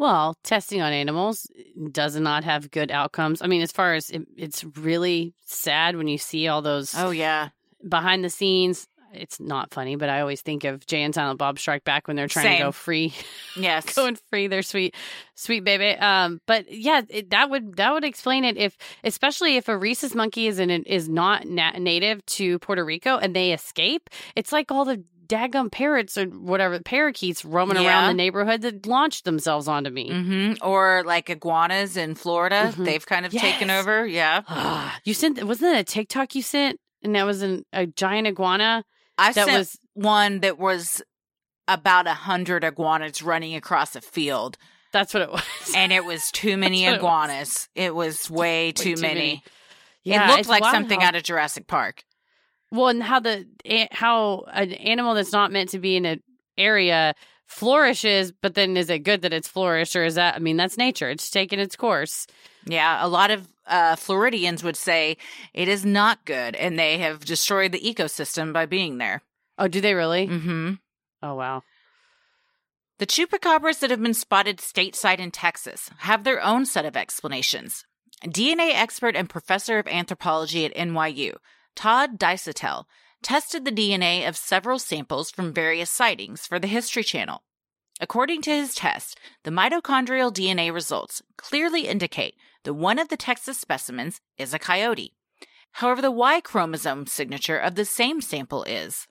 Well, testing on animals does not have good outcomes. I mean, as far as it, it's really sad when you see all those Oh, yeah. behind the scenes. It's not funny, but I always think of Jay and Silent Bob Strike Back when they're trying to go free, Yes. go and free their sweet, sweet baby. Um, but yeah, it, that would that would explain it if, especially if a rhesus monkey is in is not na- native to Puerto Rico and they escape. It's like all the daggum parrots or whatever parakeets roaming around the neighborhood that launched themselves onto me. hmm Or like iguanas in Florida. Mhm. They've kind of taken over. Yeah. Ah, you sent wasn't that a TikTok you sent? And that was an, a giant iguana I that sent was one that was about a hundred iguanas running across a field, That's what it was. and it was too many what it was. iguanas. It was way, too, too many. many. it looked like something how- out of Jurassic Park. Well, and how the how an animal that's not meant to be in an area flourishes, but then is it good that it's flourished, or is that? I mean, that's nature. It's taking its course. Yeah, a lot of uh, Floridians would say it is not good, and they have destroyed the ecosystem by being there. Oh, do they really? Mm-hmm. Oh, wow. The chupacabras that have been spotted stateside in Texas have their own set of explanations. DNA expert and professor of anthropology at NYU, Todd Disotell, tested the DNA of several samples from various sightings for the History Channel. According to his test, the mitochondrial DNA results clearly indicate that one of the Texas specimens is a coyote. However, the Y chromosome signature of the same sample is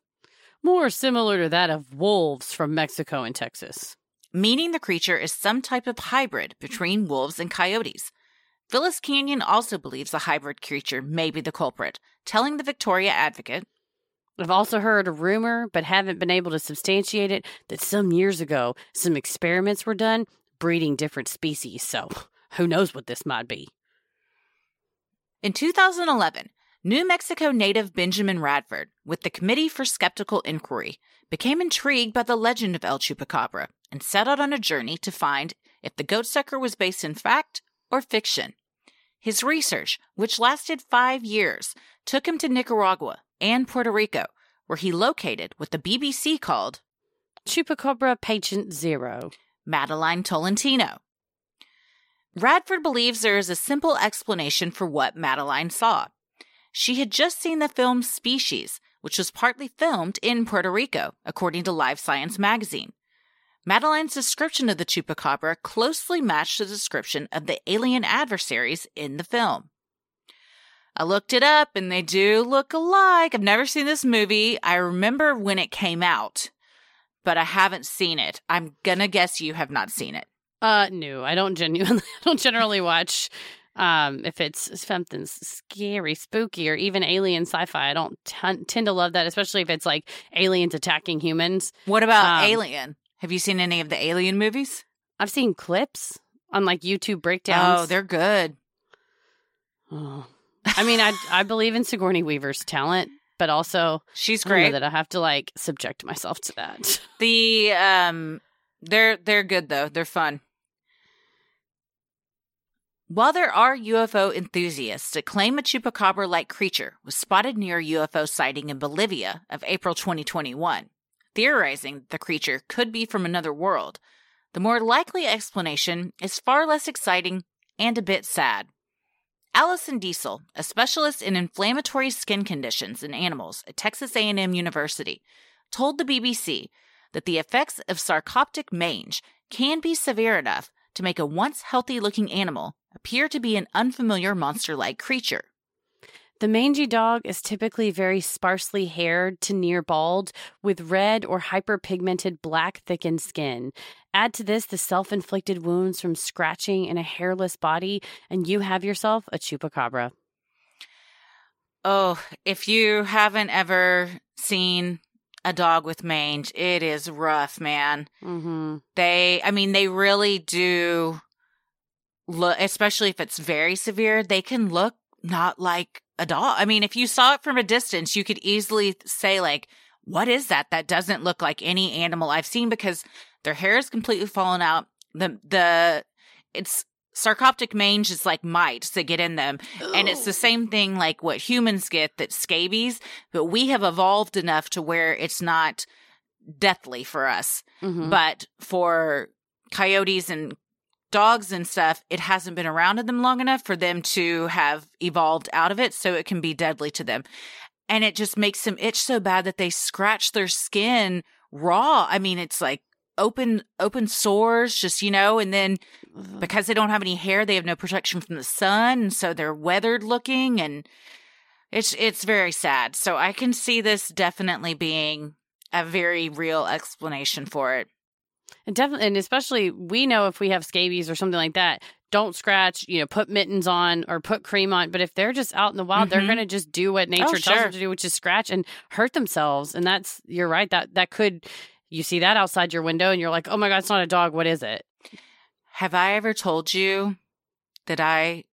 More similar to that of wolves from Mexico and Texas. meaning the creature is some type of hybrid between wolves and coyotes. Phyllis Canion also believes the hybrid creature may be the culprit, telling the Victoria Advocate, I've also heard a rumor, but haven't been able to substantiate it, that some years ago some experiments were done breeding different species. So who knows what this might be? In 2011, New Mexico native Benjamin Radford, with the Committee for Skeptical Inquiry, became intrigued by the legend of El Chupacabra and set out on a journey to find if the goat sucker was based in fact or fiction. His research, which lasted five years, took him to Nicaragua and Puerto Rico, where he located what the BBC called Chupacabra patient zero. Madeline Tolentino. Radford believes there is a simple explanation for what Madeline saw. She had just seen the film Species, which was partly filmed in Puerto Rico, according to Live Science magazine. Madeline's description of the chupacabra closely matched the description of the alien adversaries in the film. I looked it up and they do look alike. I've never seen this movie. I remember when it came out, but I haven't seen it. I'm gonna guess you have not seen it. Uh, no, I don't genuinely, I don't generally watch. Um, if it's something scary, spooky, or even alien sci-fi, I don't t- tend to love that, especially if it's like aliens attacking humans. What about Um, Alien? Have you seen any of the Alien movies? I've seen clips on like YouTube breakdowns. Oh, they're good. Oh. I mean, I I believe in Sigourney Weaver's talent, but also She's great. that I have to like subject myself to that. The um they're they're good though. They're fun. While there are UFO enthusiasts that claim a chupacabra-like creature was spotted near a UFO sighting in Bolivia of April 2021, theorizing the creature could be from another world, the more likely explanation is far less exciting and a bit sad. Allison Diesel, a specialist in inflammatory skin conditions in animals at Texas A&M University, told the BBC that the effects of sarcoptic mange can be severe enough to make a once healthy looking animal appear to be an unfamiliar monster like creature. The mangy dog is typically very sparsely haired to near bald, with red or hyperpigmented black thickened skin. Add to this the self inflicted wounds from scratching in a hairless body, and you have yourself a chupacabra. Oh, if you haven't ever seen a dog with mange, it is rough, man. Mm-hmm. They, I mean, they really do look, especially if it's very severe, they can look not like a dog. I mean, if you saw it from a distance, you could easily say, like, what is that? That doesn't look like any animal I've seen because their hair is completely fallen out. The, the, it's, sarcoptic mange is like mites that get in them. And it's the same thing like what humans get that scabies, but we have evolved enough to where it's not deathly for us. Mhm. But for coyotes and dogs and stuff, it hasn't been around in them long enough for them to have evolved out of it. So it can be deadly to them. And it just makes them itch so bad that they scratch their skin raw. I mean, it's like open, open sores, just, you know, and then because they don't have any hair, they have no protection from the sun, and so they're weathered looking and it's it's very sad. So I can see this definitely being a very real explanation for it. And definitely, and especially we know if we have scabies or something like that, don't scratch, you know, put mittens on or put cream on. But if they're just out in the wild, they're Mhm. going to just do what nature Oh, tells sure. them to do, which is scratch and hurt themselves. And that's, you're right, that, that could, you see that outside your window and you're like, oh my God, it's not a dog. What is it? Have I ever told you that I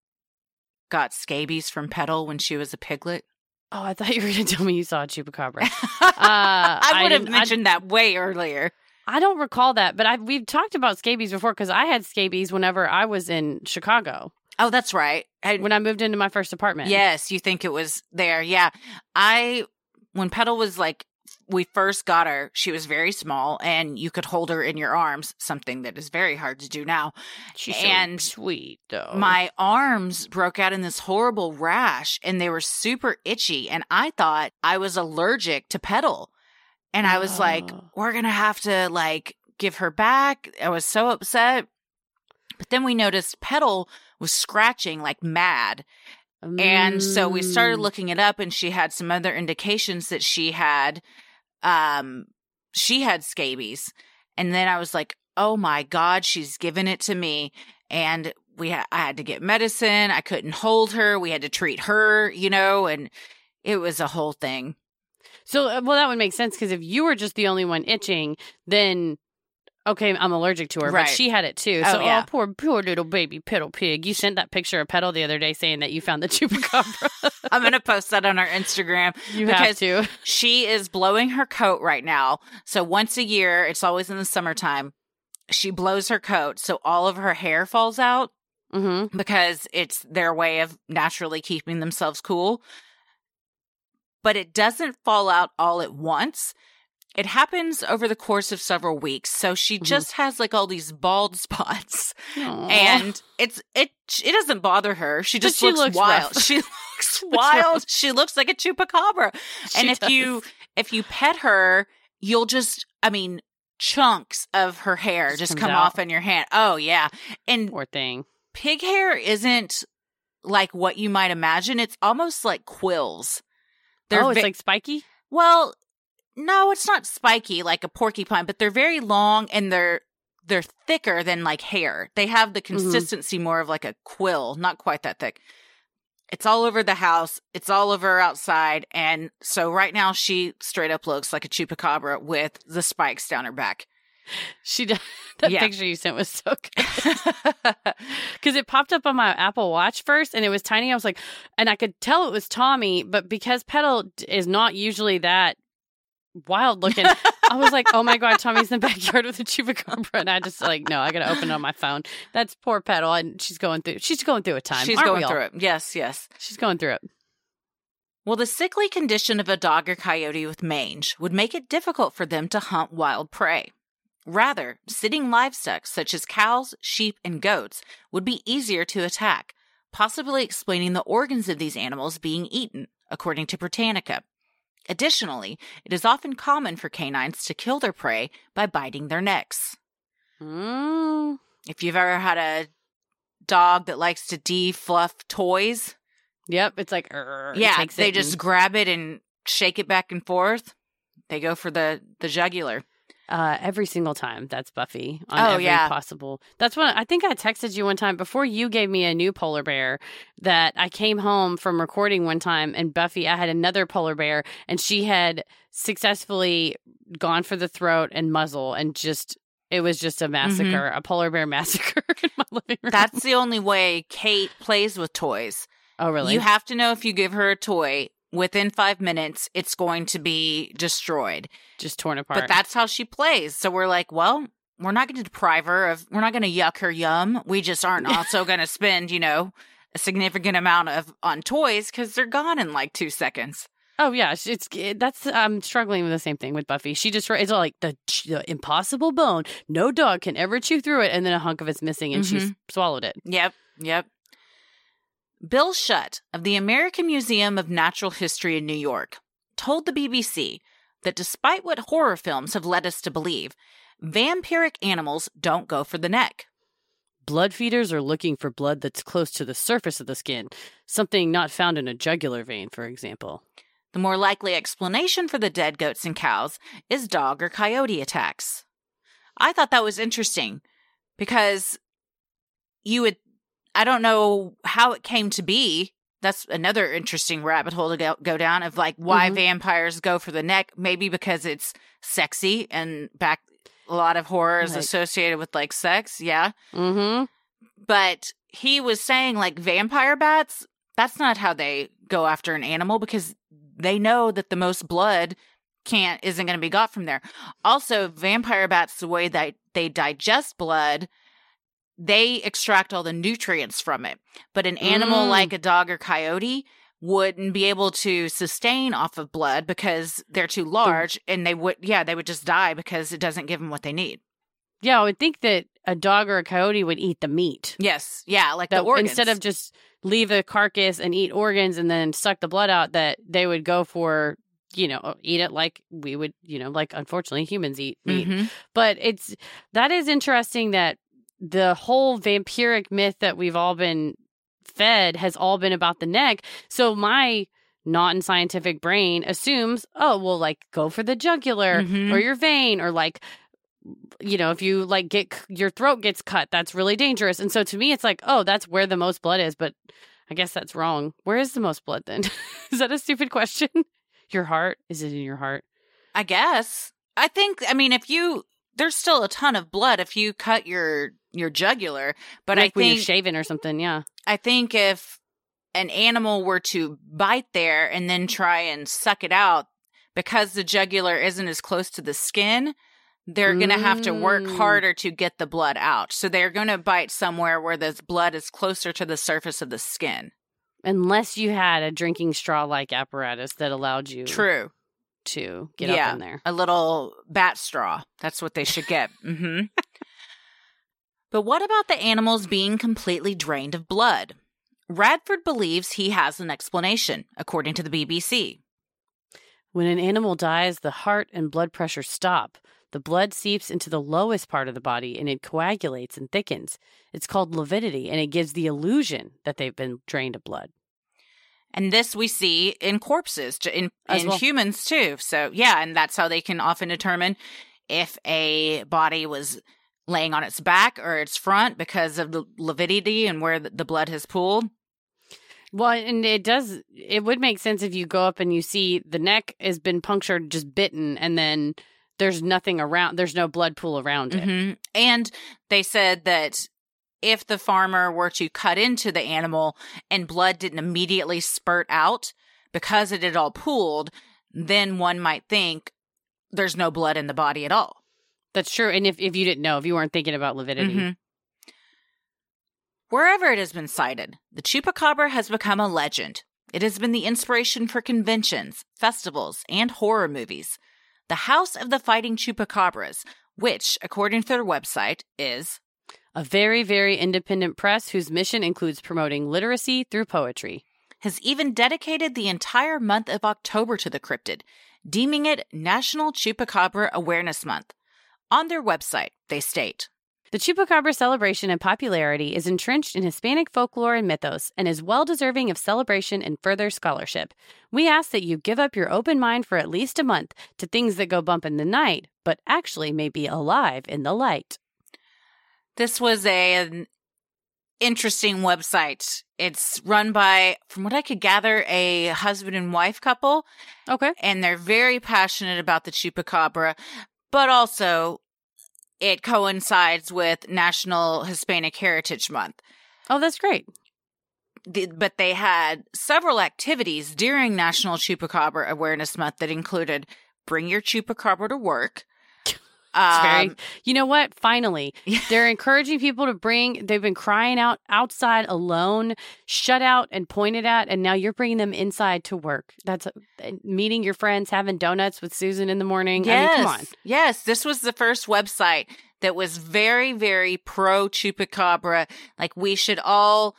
got scabies from Petal when she was a piglet? Oh, I thought you were going to tell me you saw a chupacabra. I I would have mentioned that way earlier. I don't recall that, but I we've talked about scabies before because I had scabies whenever I was in Chicago Oh, that's right. I- when I moved into my first apartment. Yes, you think it was there. Yeah. I, when Petal was like, we first got her, she was very small and you could hold her in your arms, something that is very hard to do now. she's and so sweet though. My arms broke out in this horrible rash and they were super itchy. And I thought I was allergic to Petal. And I was like, Oh. we're going to have to like give her back. I was so upset. But then we noticed Petal was scratching like mad. And so we started Mm. looking it up and she had some other indications that she had um she had scabies. And then I was like, "Oh my god, she's given it to me." And we ha- I had to get medicine. I couldn't hold her. We had to treat her, you know, and it was a whole thing. So, uh, well, that would make sense because if you were just the only one itching, then okay, I'm allergic to her, Right. but she had it too. Oh, so, yeah. oh, poor, poor little baby Petal Pig. You sent that picture of Petal the other day saying that you found the chupacabra. I'm going to post that on our Instagram. you Because- have to. She is blowing her coat right now. So once a year, it's always in the summertime, she blows her coat so all of her hair falls out. Mm-hmm. because it's their way of naturally keeping themselves cool. But it doesn't fall out all at once. It happens over the course of several weeks. So she Mhm. just has like all these bald spots and it's it it doesn't bother her. She just she looks, looks wild. rough. She looks wild. She looks like a chupacabra. and She if you if you pet her, you'll just I mean chunks of her hair Just just come out. off in your hand. Oh yeah. And poor thing. pig hair isn't like what you might imagine. It's almost like quills. They're oh, it's like spiky. well, no, it's not spiky like a porcupine, but they're very long and they're they're thicker than like hair. They have the Mm-hmm. consistency more of like a quill, not quite that thick. It's all over the house. It's all over outside. And so right now she straight up looks like a chupacabra with the spikes down her back. She does. That Yeah. picture you sent was so good. because it popped up on my Apple Watch first, and it was tiny. I was like, and I could tell it was Tommy, but because Petal is not usually that wild looking, I was like, oh my god, Tommy's in the backyard with a chupacabra, and I just like, no, I gotta open it on my phone. That's poor Petal, and she's going through. She's going through a time. She's going through it. Yes, yes. She's going through it. Well, the sickly condition of a dog or coyote with mange would make it difficult for them to hunt wild prey. Rather, sitting livestock such as cows, sheep, and goats would be easier to attack, possibly explaining the organs of these animals being eaten, according to Britannica. Additionally, it is often common for canines to kill their prey by biting their necks. Mm. If you've ever had a dog that likes to defluff toys, Yep, it's like "Arr," it yeah, they it just and- grab it and shake it back and forth. They go for the the jugular. Uh, every single time. That's Buffy on Oh, every yeah. possible. That's what I think I texted you one time before you gave me a new polar bear that I came home from recording one time and Buffy, I had another polar bear and she had successfully gone for the throat and muzzle and just, it was just a massacre, a polar bear massacre in my living room. That's the only way Kate plays with toys. oh, really? You have to know if you give her a toy within five minutes, it's going to be destroyed. just torn apart. But that's how she plays. So we're like, well, we're not going to deprive her of. We're not going to yuck her yum. We just aren't also going to spend, you know, a significant amount of on toys because they're gone in like two seconds. Oh yeah, it's, it, eh, that's I'm struggling with the same thing with Buffy. She just it's all like the, the impossible bone. No dog can ever chew through it, and then a hunk of it's missing, and she's mm-hmm. swallowed it. Yep, yep. Bill Schutt of the American Museum of Natural History in New York told the BBC that despite what horror films have led us to believe, vampiric animals don't go for the neck. Blood feeders are looking for blood that's close to the surface of the skin, something not found in a jugular vein, for example. The more likely explanation for the dead goats and cows is dog or coyote attacks. I thought that was interesting because you would I don't know how it came to be. That's another interesting rabbit hole to go, go down of like why Mhm. vampires go for the neck. Maybe because it's sexy and back a lot of horror is Right. associated with like sex. Yeah. Mm-hmm. But he was saying like vampire bats, that's not how they go after an animal because they know that the most blood can't isn't going to be got from there. Also, vampire bats the way that they digest blood, they extract all the nutrients from it. But an animal Mm. like a dog or coyote wouldn't be able to sustain off of blood because they're too large and they would yeah, they would just die because it doesn't give them what they need. Yeah, I would think that a dog or a coyote would eat the meat. Yes. Yeah, like That the organs. instead of just leave the carcass and eat organs and then suck the blood out, that they would go for, you know, eat it like we would, you know, like unfortunately humans eat meat. Mhm. But it's that is interesting that the whole vampiric myth that we've all been fed has all been about the neck. So my non-scientific brain assumes, oh, well, like go for the jugular Mhm. or your vein or like you know if you like get your throat gets cut that's really dangerous and so to me it's like oh that's where the most blood is but i guess that's wrong where is the most blood then is that a stupid question your heart is it in your heart I guess. I think I mean if you there's still a ton of blood if you cut your your jugular, but like I when you're think shaving or something yeah I think if an animal were to bite there and then try and suck it out because the jugular isn't as close to the skin, they're going to have to work Mm. harder to get the blood out. So they're going to bite somewhere where the blood is closer to the surface of the skin. unless you had a drinking straw like apparatus that allowed you True. to get Yeah. up in there a little bat straw. That's what they should get. hmm but what about the animals being completely drained of blood? Radford believes he has an explanation, according to the BBC. When an animal dies, the heart and blood pressure stop. The blood seeps into the lowest part of the body and it coagulates and thickens. It's called lividity and it gives the illusion that they've been drained of blood. And this we see in corpses, in, in well. humans too. So, yeah, and that's how they can often determine if a body was laying on its back or its front because of the lividity and where the blood has pooled. Well, and it does, it would make sense if you go up and you see the neck has been punctured, just bitten, and then there's nothing around, there's no blood pool around it. hmm And they said that if the farmer were to cut into the animal and blood didn't immediately spurt out because it had all pooled, then one might think there's no blood in the body at all. That's true. And if, if you didn't know, if you weren't thinking about lividity, Mhm. Wherever it has been cited, the chupacabra has become a legend. It has been the inspiration for conventions, festivals, and horror movies. The House of the Fighting Chupacabras, which, according to their website, is a very, very independent press whose mission includes promoting literacy through poetry. has even dedicated the entire month of October to the cryptid, deeming it National Chupacabra Awareness Month. On their website, they state The Chupacabra celebration and popularity is entrenched in Hispanic folklore and mythos and is well deserving of celebration and further scholarship. We ask that you give up your open mind for at least a month to things that go bump in the night, but actually may be alive in the light. this was a, an interesting website. It's run by, from what I could gather, a husband and wife couple, Okay. and they're very passionate about the chupacabra, but also it coincides with National Hispanic Heritage Month. Oh, that's great. the, but they had several activities during National Chupacabra Awareness Month that included bring your chupacabra to work. It's very, Um, you know what? Finally, they're encouraging people to bring. They've been crying out outside alone, shut out and pointed at, and now you're bringing them inside to work. That's uh, meeting your friends, having donuts with Susan in the morning. yes, I mean, come on. yes, this was the first website that was very, very pro chupacabra. Like we should all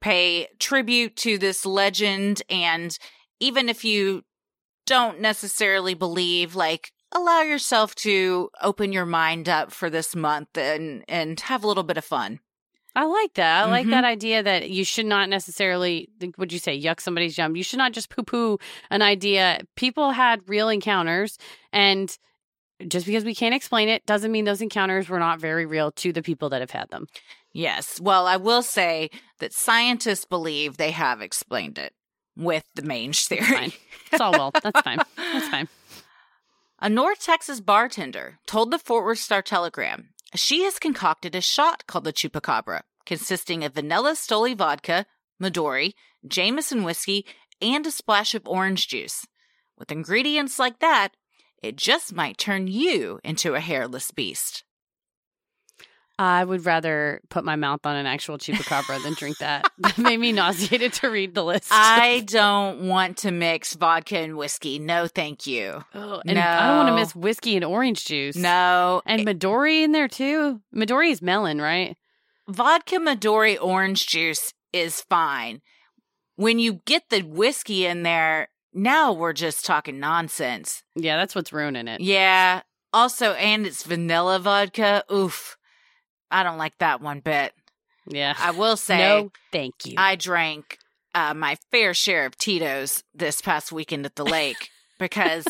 pay tribute to this legend, and even if you don't necessarily believe, like allow yourself to open your mind up for this month and and have a little bit of fun. I like that. I like Mhm. that idea that you should not necessarily, what would you say, yuck somebody's yum. You should not just poo poo an idea. People had real encounters and just because we can't explain it doesn't mean those encounters were not very real to the people that have had them. Yes. Well, I will say that scientists believe they have explained it with the mange theory. It's all well. That's fine. That's fine. A North Texas bartender told the Fort Worth Star Telegram she has concocted a shot called the Chupacabra, consisting of vanilla Stoli vodka, Midori, Jameson whiskey, and a splash of orange juice. With ingredients like that, it just might turn you into a hairless beast. I would rather put my mouth on an actual chupacabra than drink that. That made me nauseated to read the list. I don't want to mix vodka and whiskey. No, thank you. Oh, and I don't want to No. miss whiskey and orange juice. No. And Midori in there too. Midori is melon, right? vodka Midori orange juice is fine. When you get the whiskey in there, now we're just talking nonsense. Yeah, that's what's ruining it. Yeah. Also, and it's vanilla vodka. Oof. I don't like that one bit. Yeah. I will say, no, thank you. I drank uh, my fair share of Tito's this past weekend at the lake because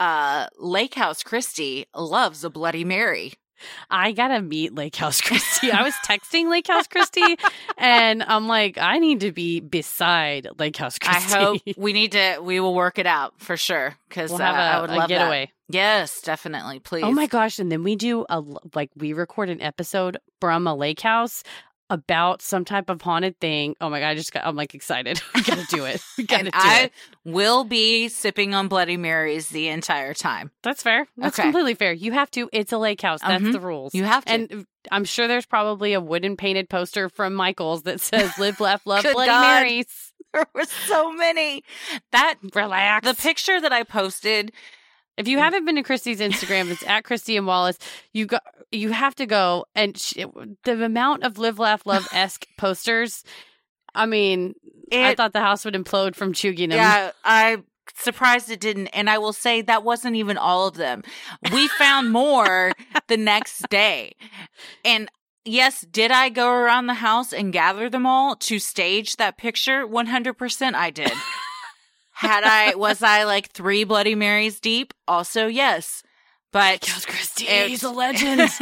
uh, Lake House Christie loves a Bloody Mary. I gotta meet Lake House Christie. I was texting Lake House Christie, and I'm like, I need to be beside Lake House Christie. I hope we need to. We will work it out for sure because we'll uh, have would a love that. getaway. Yes, definitely. Please. Oh my gosh! And then we do a like we record an episode from a lake house about some type of haunted thing. Oh my god! I just got. I'm like excited. we gotta do it. We gotta do I it. will be sipping on Bloody Marys the entire time. That's fair. That's Okay. completely fair. You have to. It's a lake house. That's Mhm. the rules. You have to. And I'm sure there's probably a wooden painted poster from Michaels that says "Live, laugh, love, Bloody God. Marys." there were so many. That Relax. the picture that I posted. If you haven't been to Christy's Instagram, it's at Christy and Wallace. You go, you have to go, and she, the amount of live, laugh, love esque posters. I mean, I thought the house would implode from chuging them. yeah, I surprised it didn't. And I will say that wasn't even all of them. We found more the next day. And yes, did I go around the house and gather them all to stage that picture? 100% I did. Had I, was I like three Bloody Marys deep? Also, yes. But It- he's a legend.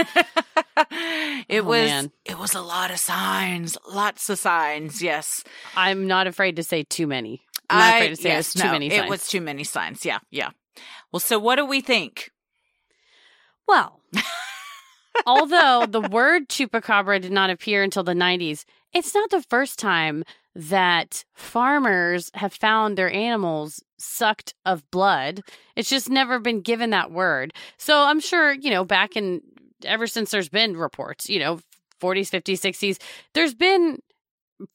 it Oh, was man. it was a lot of signs, lots of signs. Yes, I'm not afraid to say too many. I'm not I afraid to say yes, too no, many. It was too many signs. Yeah, yeah. Well, so what do we think? Well, although the word chupacabra did not appear until the 90s, it's not the first time that farmers have found their animals sucked of blood. It's just never been given that word. So I'm sure, you know, back in ever since there's been reports, you know, 40s, 50s, 60s, there's been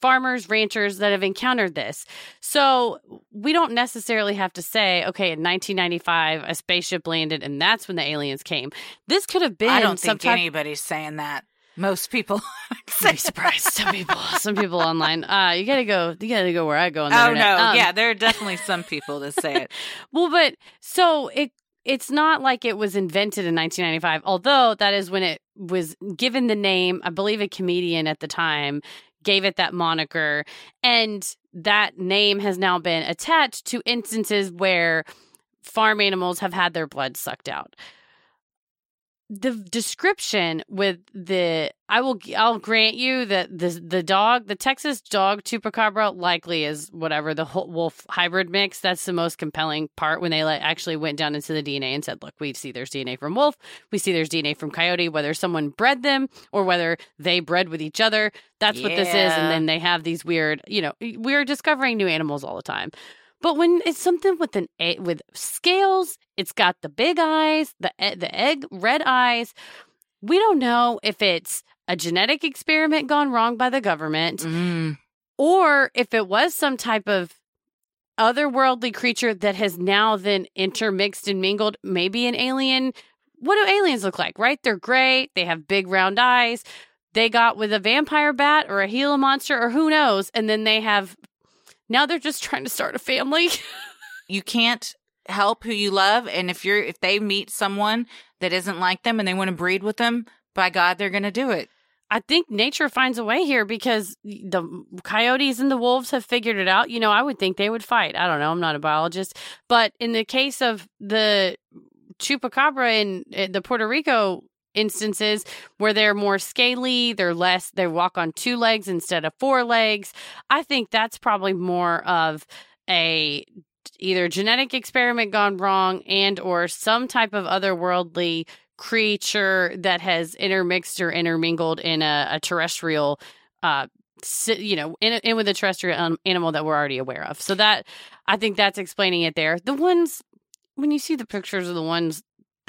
farmers, ranchers that have encountered this. So we don't necessarily have to say, okay, in 1995, a spaceship landed and that's when the aliens came. This could have been I don't think type anybody's saying that. Most people I'd be surprised. Some people, some people online. Uh, you gotta go. You gotta go where I go. On the Oh internet. no, Um, yeah, there are definitely some people that say it. Well, but so it it's not like it was invented in 1995. Although that is when it was given the name. I believe a comedian at the time gave it that moniker, and that name has now been attached to instances where farm animals have had their blood sucked out. The description with the I will I'll grant you that the the dog the Texas dog chupacabra likely is whatever the whole wolf hybrid mix. That's the most compelling part when they like actually went down into the DNA and said look we see there's DNA from wolf. We see there's DNA from coyote whether someone bred them or whether they bred with each other. That's what this is and then they have these weird you know we're discovering new animals all the time but when it's something with an a- with scales, it's got the big eyes, the e- the egg red eyes. We don't know if it's a genetic experiment gone wrong by the government Mm. or if it was some type of otherworldly creature that has now then intermixed and mingled, maybe an alien. What do aliens look like, right? They're gray, they have big round eyes. They got with a vampire bat or a Gila monster or who knows, and then they have now they're just trying to start a family. You can't help who you love, and if you're if they meet someone that isn't like them and they want to breed with them, by God, they're going to do it. I think nature finds a way here because the coyotes and the wolves have figured it out. You know, I would think they would fight. I don't know. I'm not a biologist. But in the case of the chupacabra in, in the Puerto Rico instances where they're more scaly, they're less, they walk on two legs instead of four legs. I think that's probably more of a either genetic experiment gone wrong and or some type of otherworldly creature that has intermixed or intermingled in a, a terrestrial uh you know in, in with a terrestrial animal that we're already aware of so that i think that's explaining it there the ones when you see the pictures of the ones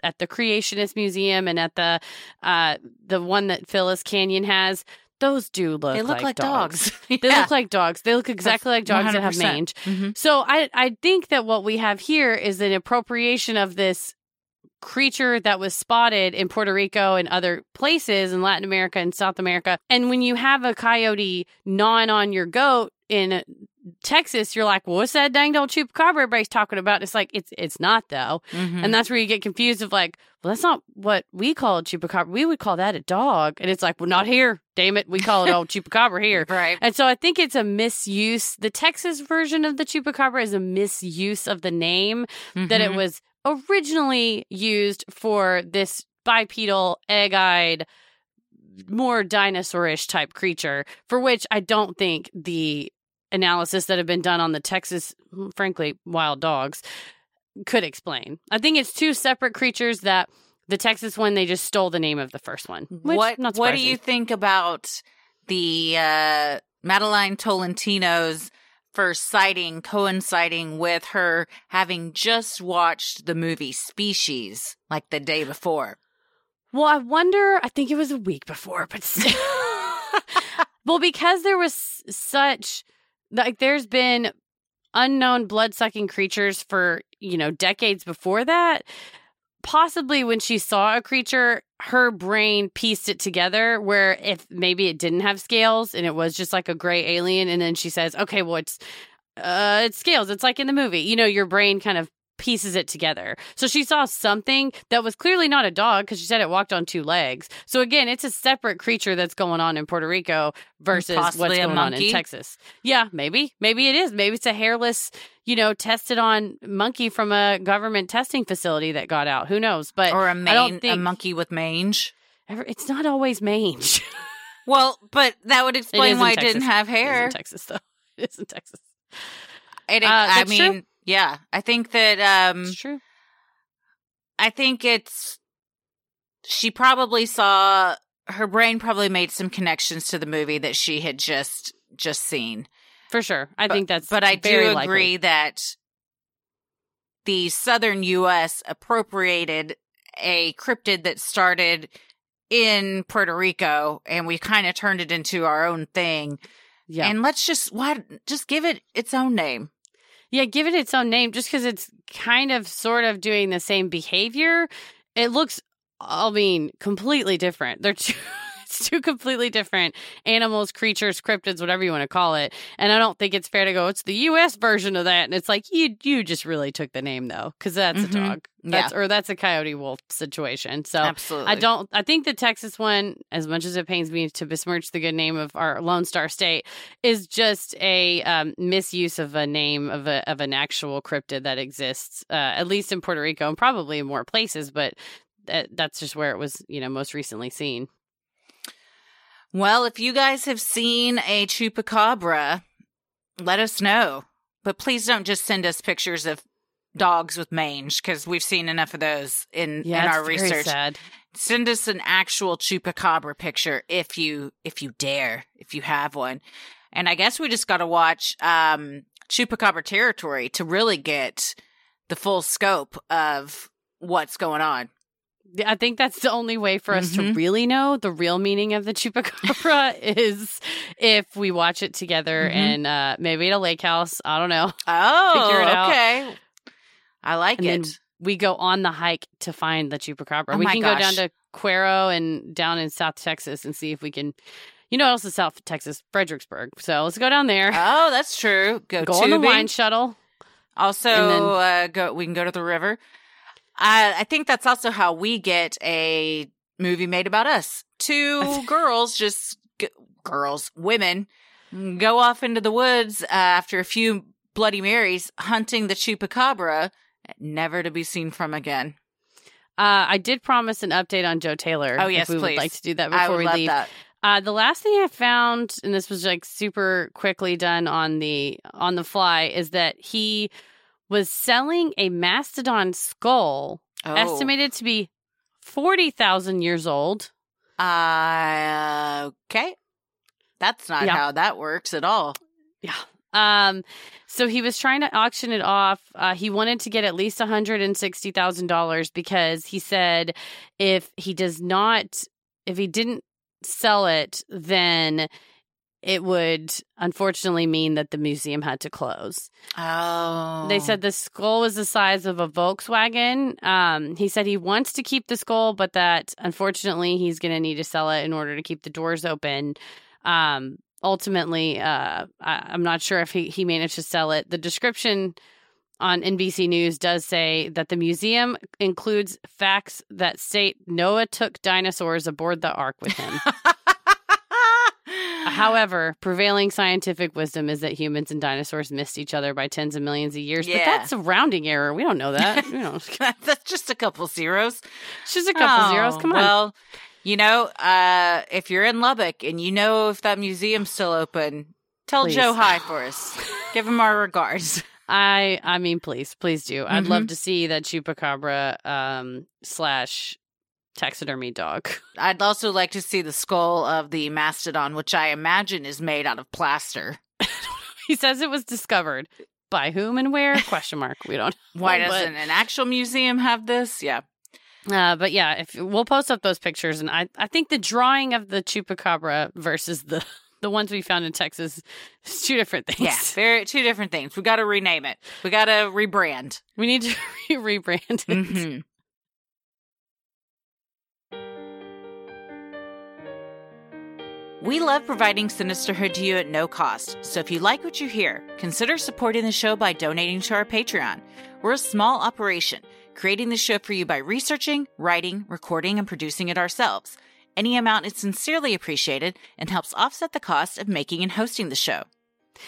at the creationist museum and at the uh the one that phyllis canion has those do look they look like, like dogs. dogs. They Yeah. look like dogs. They look exactly like dogs that have 100%. mange. Mhm. So I I think that what we have here is an appropriation of this creature that was spotted in Puerto Rico and other places in Latin America and South America. And when you have a coyote gnawing on your goat in Texas, you're like, well, what's that dang old chupacabra everybody's talking about? It's like it's it's not though. Mhm. And that's where you get confused of like, well, that's not what we call a chupacabra. We would call that a dog. And it's like, well, not here. Damn it. We call it old chupacabra here. right. And so I think it's a misuse. The Texas version of the chupacabra is a misuse of the name that it Mhm. was originally used for this bipedal, egg eyed, more dinosaurish type creature, for which I don't think the analysis that have been done on the Texas, frankly, wild dogs could explain. I think it's two separate creatures that the Texas one, they just stole the name of the first one. Which, what not what do you think about the uh Madeline Tolentino's first sighting coinciding with her having just watched the movie Species like the day before? Well, I wonder. I think it was a week before, but still. well, because there was such like there's been unknown blood sucking creatures for you know decades before that. Possibly when she saw a creature, her brain pieced it together. Where if maybe it didn't have scales and it was just like a gray alien, and then she says, "Okay, well it's uh it's scales. It's like in the movie." You know, your brain kind of pieces it together. So she saw something that was clearly not a dog because she said it walked on two legs. So again, it's a separate creature that's going on in Puerto Rico versus Possibly what's going on in? Texas. Yeah, maybe. Maybe it is. Maybe it's a hairless, you know, tested on monkey from a government testing facility that got out. Who knows? But Or a I don't mane, a monkey with mange? it's not always mange. Well, but that would explain in why it Texas. didn't have It is hair. in Texas though. It is in Texas. It, Uh, I mean, true. Yeah, I think that um It's true. I think it's she probably saw her brain probably made some connections to the movie that she had just just seen. For sure. I But- think that's But I do likely. agree that the southern US appropriated a cryptid that started in Puerto Rico and we kind of turned it into our own thing. Yeah. And let's just why just give it its own name. Yeah, give it its own name just because it's kind of sort of doing the same behavior. It looks, I mean, completely different. They're two, it's two completely different animals, creatures, cryptids, whatever you want to call it. And I don't think it's fair to go, it's the US version of that. And it's like, you you just really took the name though, because that's Mhm. a dog. That's, Or that's a coyote wolf situation. So Absolutely. I don't. I think the Texas one, as much as it pains me to besmirch the good name of our Lone Star State, is just a um, misuse of a name of a of an actual cryptid that exists, uh, at least in Puerto Rico and probably in more places. But that, that's just where it was, you know, most recently seen. Well, if you guys have seen a chupacabra, let us know. But please don't just send us pictures of dogs with mange because we've seen enough of those in, Yeah, in our research. sad. Send us an actual chupacabra picture if you if you dare, if you have one. And I guess we just got to watch um chupacabra territory to really get the full scope of what's going on. I think that's the only way for us to Mhm. really know the real meaning of the chupacabra is if we watch it together Mhm. and uh, maybe at a lake house. I don't know. Oh, Figure it out. okay. I like and it. we go on the hike to find the chupacabra. Oh we can go down to Cuero and down in South Texas and see if we can. You know, what else is South Texas, Fredericksburg. So let's go down there. Oh, that's true. Go, go on the wine shuttle. Also, and then- uh, go. We can go to the river. I I think that's also how we get a movie made about us. Two girls, just g- girls, women, go off into the woods uh, after a few Bloody Marys, hunting the chupacabra, never to be seen from again. Uh, I did promise an update on Joe Taylor. Oh, yes, if we please. would like to do that before we love leave. that. Uh, the last thing I found, and this was like super quickly done on the on the fly, is that he was selling a mastodon skull Oh. estimated to be forty thousand years old. Uh, okay. That's not Yeah. how that works at all. Yeah. Um, so he was trying to auction it off. Uh, he wanted to get at least one hundred and sixty thousand dollars because he said if he does not, if he didn't sell it, then it would unfortunately mean that the museum had to close. Oh. They said the skull was the size of a Volkswagen. Um, he said he wants to keep the skull, but that unfortunately he's going to need to sell it in order to keep the doors open. Um, ultimately, uh, I, I'm not sure if he, he managed to sell it. The description on NBC News does say that the museum includes facts that state Noah took dinosaurs aboard the ark with him. However, prevailing scientific wisdom is that humans and dinosaurs missed each other by tens of millions of years. But that's a rounding error. We don't know that. You know, That's just a couple zeros. just a couple Oh, zeros. Come on. Well, you know, uh, if you're in Lubbock and you know if that museum's still open, tell Please. Joe hi for us. Give him our regards. I I mean, please, please do. I'd Mm-hmm. love to see that chupacabra um, slash taxidermy dog. I'd also like to see the skull of the mastodon, which I imagine is made out of plaster. he says it was discovered by whom and where? Question mark. We don't. Why know, but- doesn't an actual museum have this? Yeah. Uh, but yeah, if we'll post up those pictures, and I I think the drawing of the chupacabra versus the the ones we found in Texas is two different things. Yeah. Very two different things. We got to rename it. We got to rebrand. we need to re- rebrand it. Mhm. We love providing Sinisterhood to you at no cost, so if you like what you hear, consider supporting the show by donating to our Patreon. We're a small operation, creating the show for you by researching, writing, recording, and producing it ourselves. Any amount is sincerely appreciated and helps offset the cost of making and hosting the show.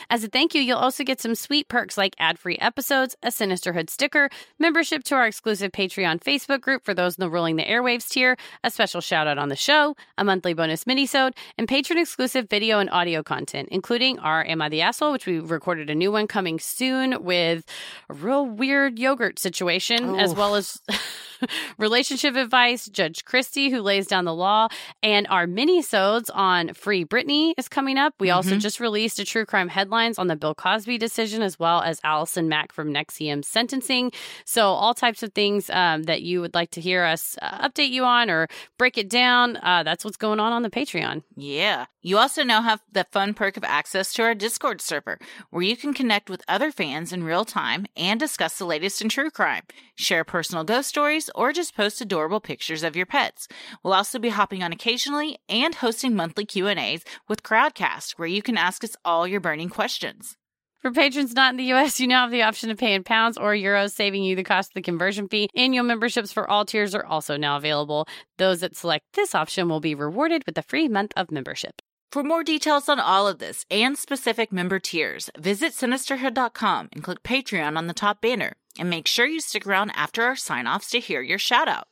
As a thank you, you'll also get some sweet perks like ad-free episodes, a Sinisterhood sticker, membership to our exclusive Patreon Facebook group for those in the Rolling the Airwaves tier, a special shout out on the show, a monthly bonus minisode, and patron exclusive video and audio content, including our Am I the Asshole, which we recorded a new one coming soon with a real weird yogurt situation, as well as relationship advice, Judge Christie, who lays down the law, and our mini-sodes on Free Britney is coming up. We also Mhm. just released a true crime headlines on the Bill Cosby decision, as well as Allison Mack from NXIVM sentencing. So all types of things um, that you would like to hear us uh, update you on or break it down. Uh, that's what's going on on the Patreon. Yeah. You also now have the fun perk of access to our Discord server, where you can connect with other fans in real time and discuss the latest in true crime, share personal ghost stories, or just post adorable pictures of your pets. We'll also be hopping on occasionally and hosting monthly Q&As with Crowdcast, where you can ask us all your burning questions. For patrons not in the US, you now have the option to pay in pounds or euros, saving you the cost of the conversion fee. Annual memberships for all tiers are also now available. Those that select this option will be rewarded with a free month of membership. For more details on all of this and specific member tiers, visit sinisterhood.com and click Patreon on the top banner. And make sure you stick around after our sign offs to hear your shout out.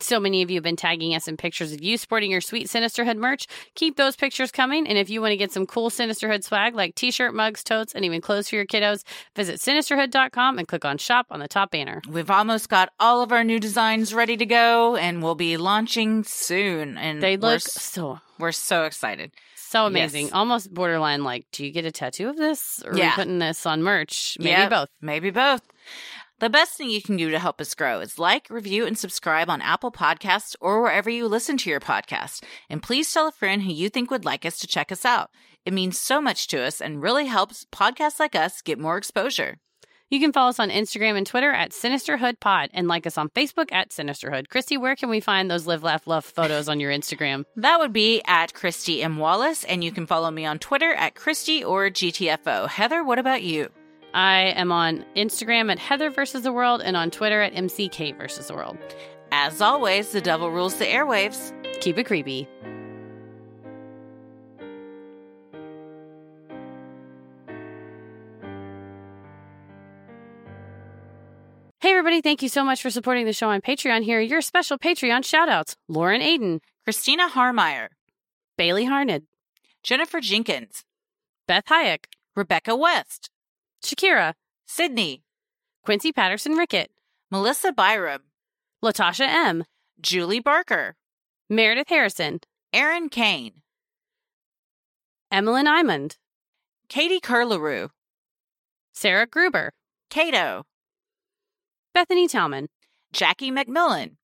So many of you have been tagging us in pictures of you sporting your sweet Sinisterhood merch. Keep those pictures coming. And if you want to get some cool Sinisterhood swag like t shirt, mugs, totes, and even clothes for your kiddos, visit sinisterhood.com and click on shop on the top banner. We've almost got all of our new designs ready to go and we'll be launching soon. And They we're, look so, we're so excited. So amazing. Yes. Almost borderline like, do you get a tattoo of this? Or are Yeah. putting this on merch? Maybe Yep, both. Maybe both. The best thing you can do to help us grow is like, review, and subscribe on Apple Podcasts or wherever you listen to your podcast. And please tell a friend who you think would like us to check us out. It means so much to us and really helps podcasts like us get more exposure. You can follow us on Instagram and Twitter at Sinisterhood Pod and like us on Facebook at Sinisterhood. Christy, where can we find those live, laugh, love photos on your Instagram? That would be at Christy M. Wallace, and you can follow me on Twitter at Christy or GTFO. Heather, what about you? I am on Instagram at Heather versus the World and on Twitter at MCK versus the World. As always, the devil rules the airwaves. Keep it creepy. Hey, everybody, thank you so much for supporting the show on Patreon. Here are your special Patreon shout outs Lauren Aiden, Christina Harmeyer, Bailey Harned, Jennifer Jenkins, Beth Hayek, Rebecca West, Shakira, Sydney, Quincy Patterson Rickett, Melissa Byram, Latasha M., Julie Barker, Meredith Harrison, Aaron Kane, Emmeline Imond, Katie Curleroux, Sarah Gruber, Cato, Bethany Talman, Jackie McMillan,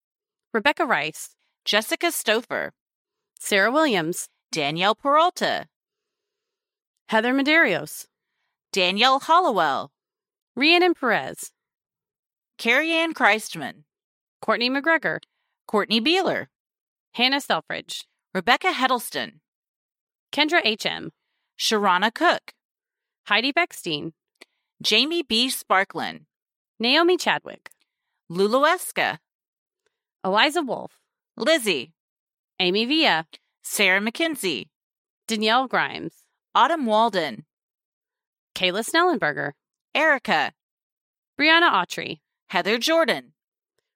Rebecca Rice, Jessica Stouffer, Sarah Williams, Danielle Peralta, Heather Medeiros, Danielle Hollowell, Rhiannon Perez, Carrie Ann Christman, Courtney McGregor, Courtney Beeler, Hannah Selfridge, Rebecca Heddleston, Kendra H.M., Sharana Cook, Heidi Beckstein, Jamie B. Sparklin, Naomi Chadwick, Lulueska, Eliza Wolf, Lizzie, Amy Villa, Sarah McKenzie, Danielle Grimes, Autumn Walden, Kayla Snellenberger, Erica, Brianna Autry, Heather Jordan,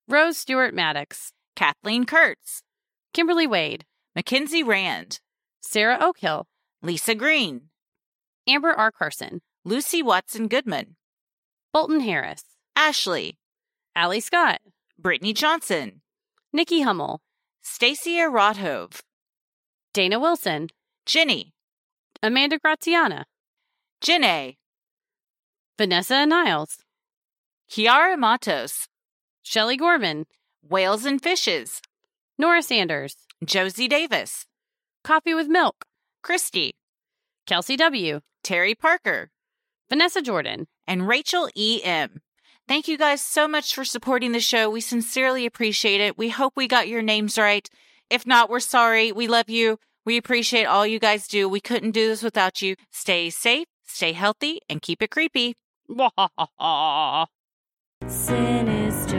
Rose Stewart Maddox, Kathleen Kurtz, Kimberly Wade, Mackenzie Rand, Sarah Oakhill, Lisa Green, Amber R. Carson, Lucy Watson Goodman, Bolton Harris, Ashley, Allie Scott, Brittany Johnson, Nikki Hummel, Stacia Rothove, Dana Wilson, Jenny, Amanda Graziana, Janae, Vanessa Niles, Kiara Matos, Shelley Gorman, Whales and Fishes, Nora Sanders, Josie Davis, Coffee with Milk, Christy, Kelsey W., Terry Parker, Vanessa Jordan, and Rachel E.M. Thank you guys so much for supporting the show. We sincerely appreciate it. We hope we got your names right. If not, we're sorry. We love you. We appreciate all you guys do. We couldn't do this without you. Stay safe, stay healthy, and keep it creepy. Sinister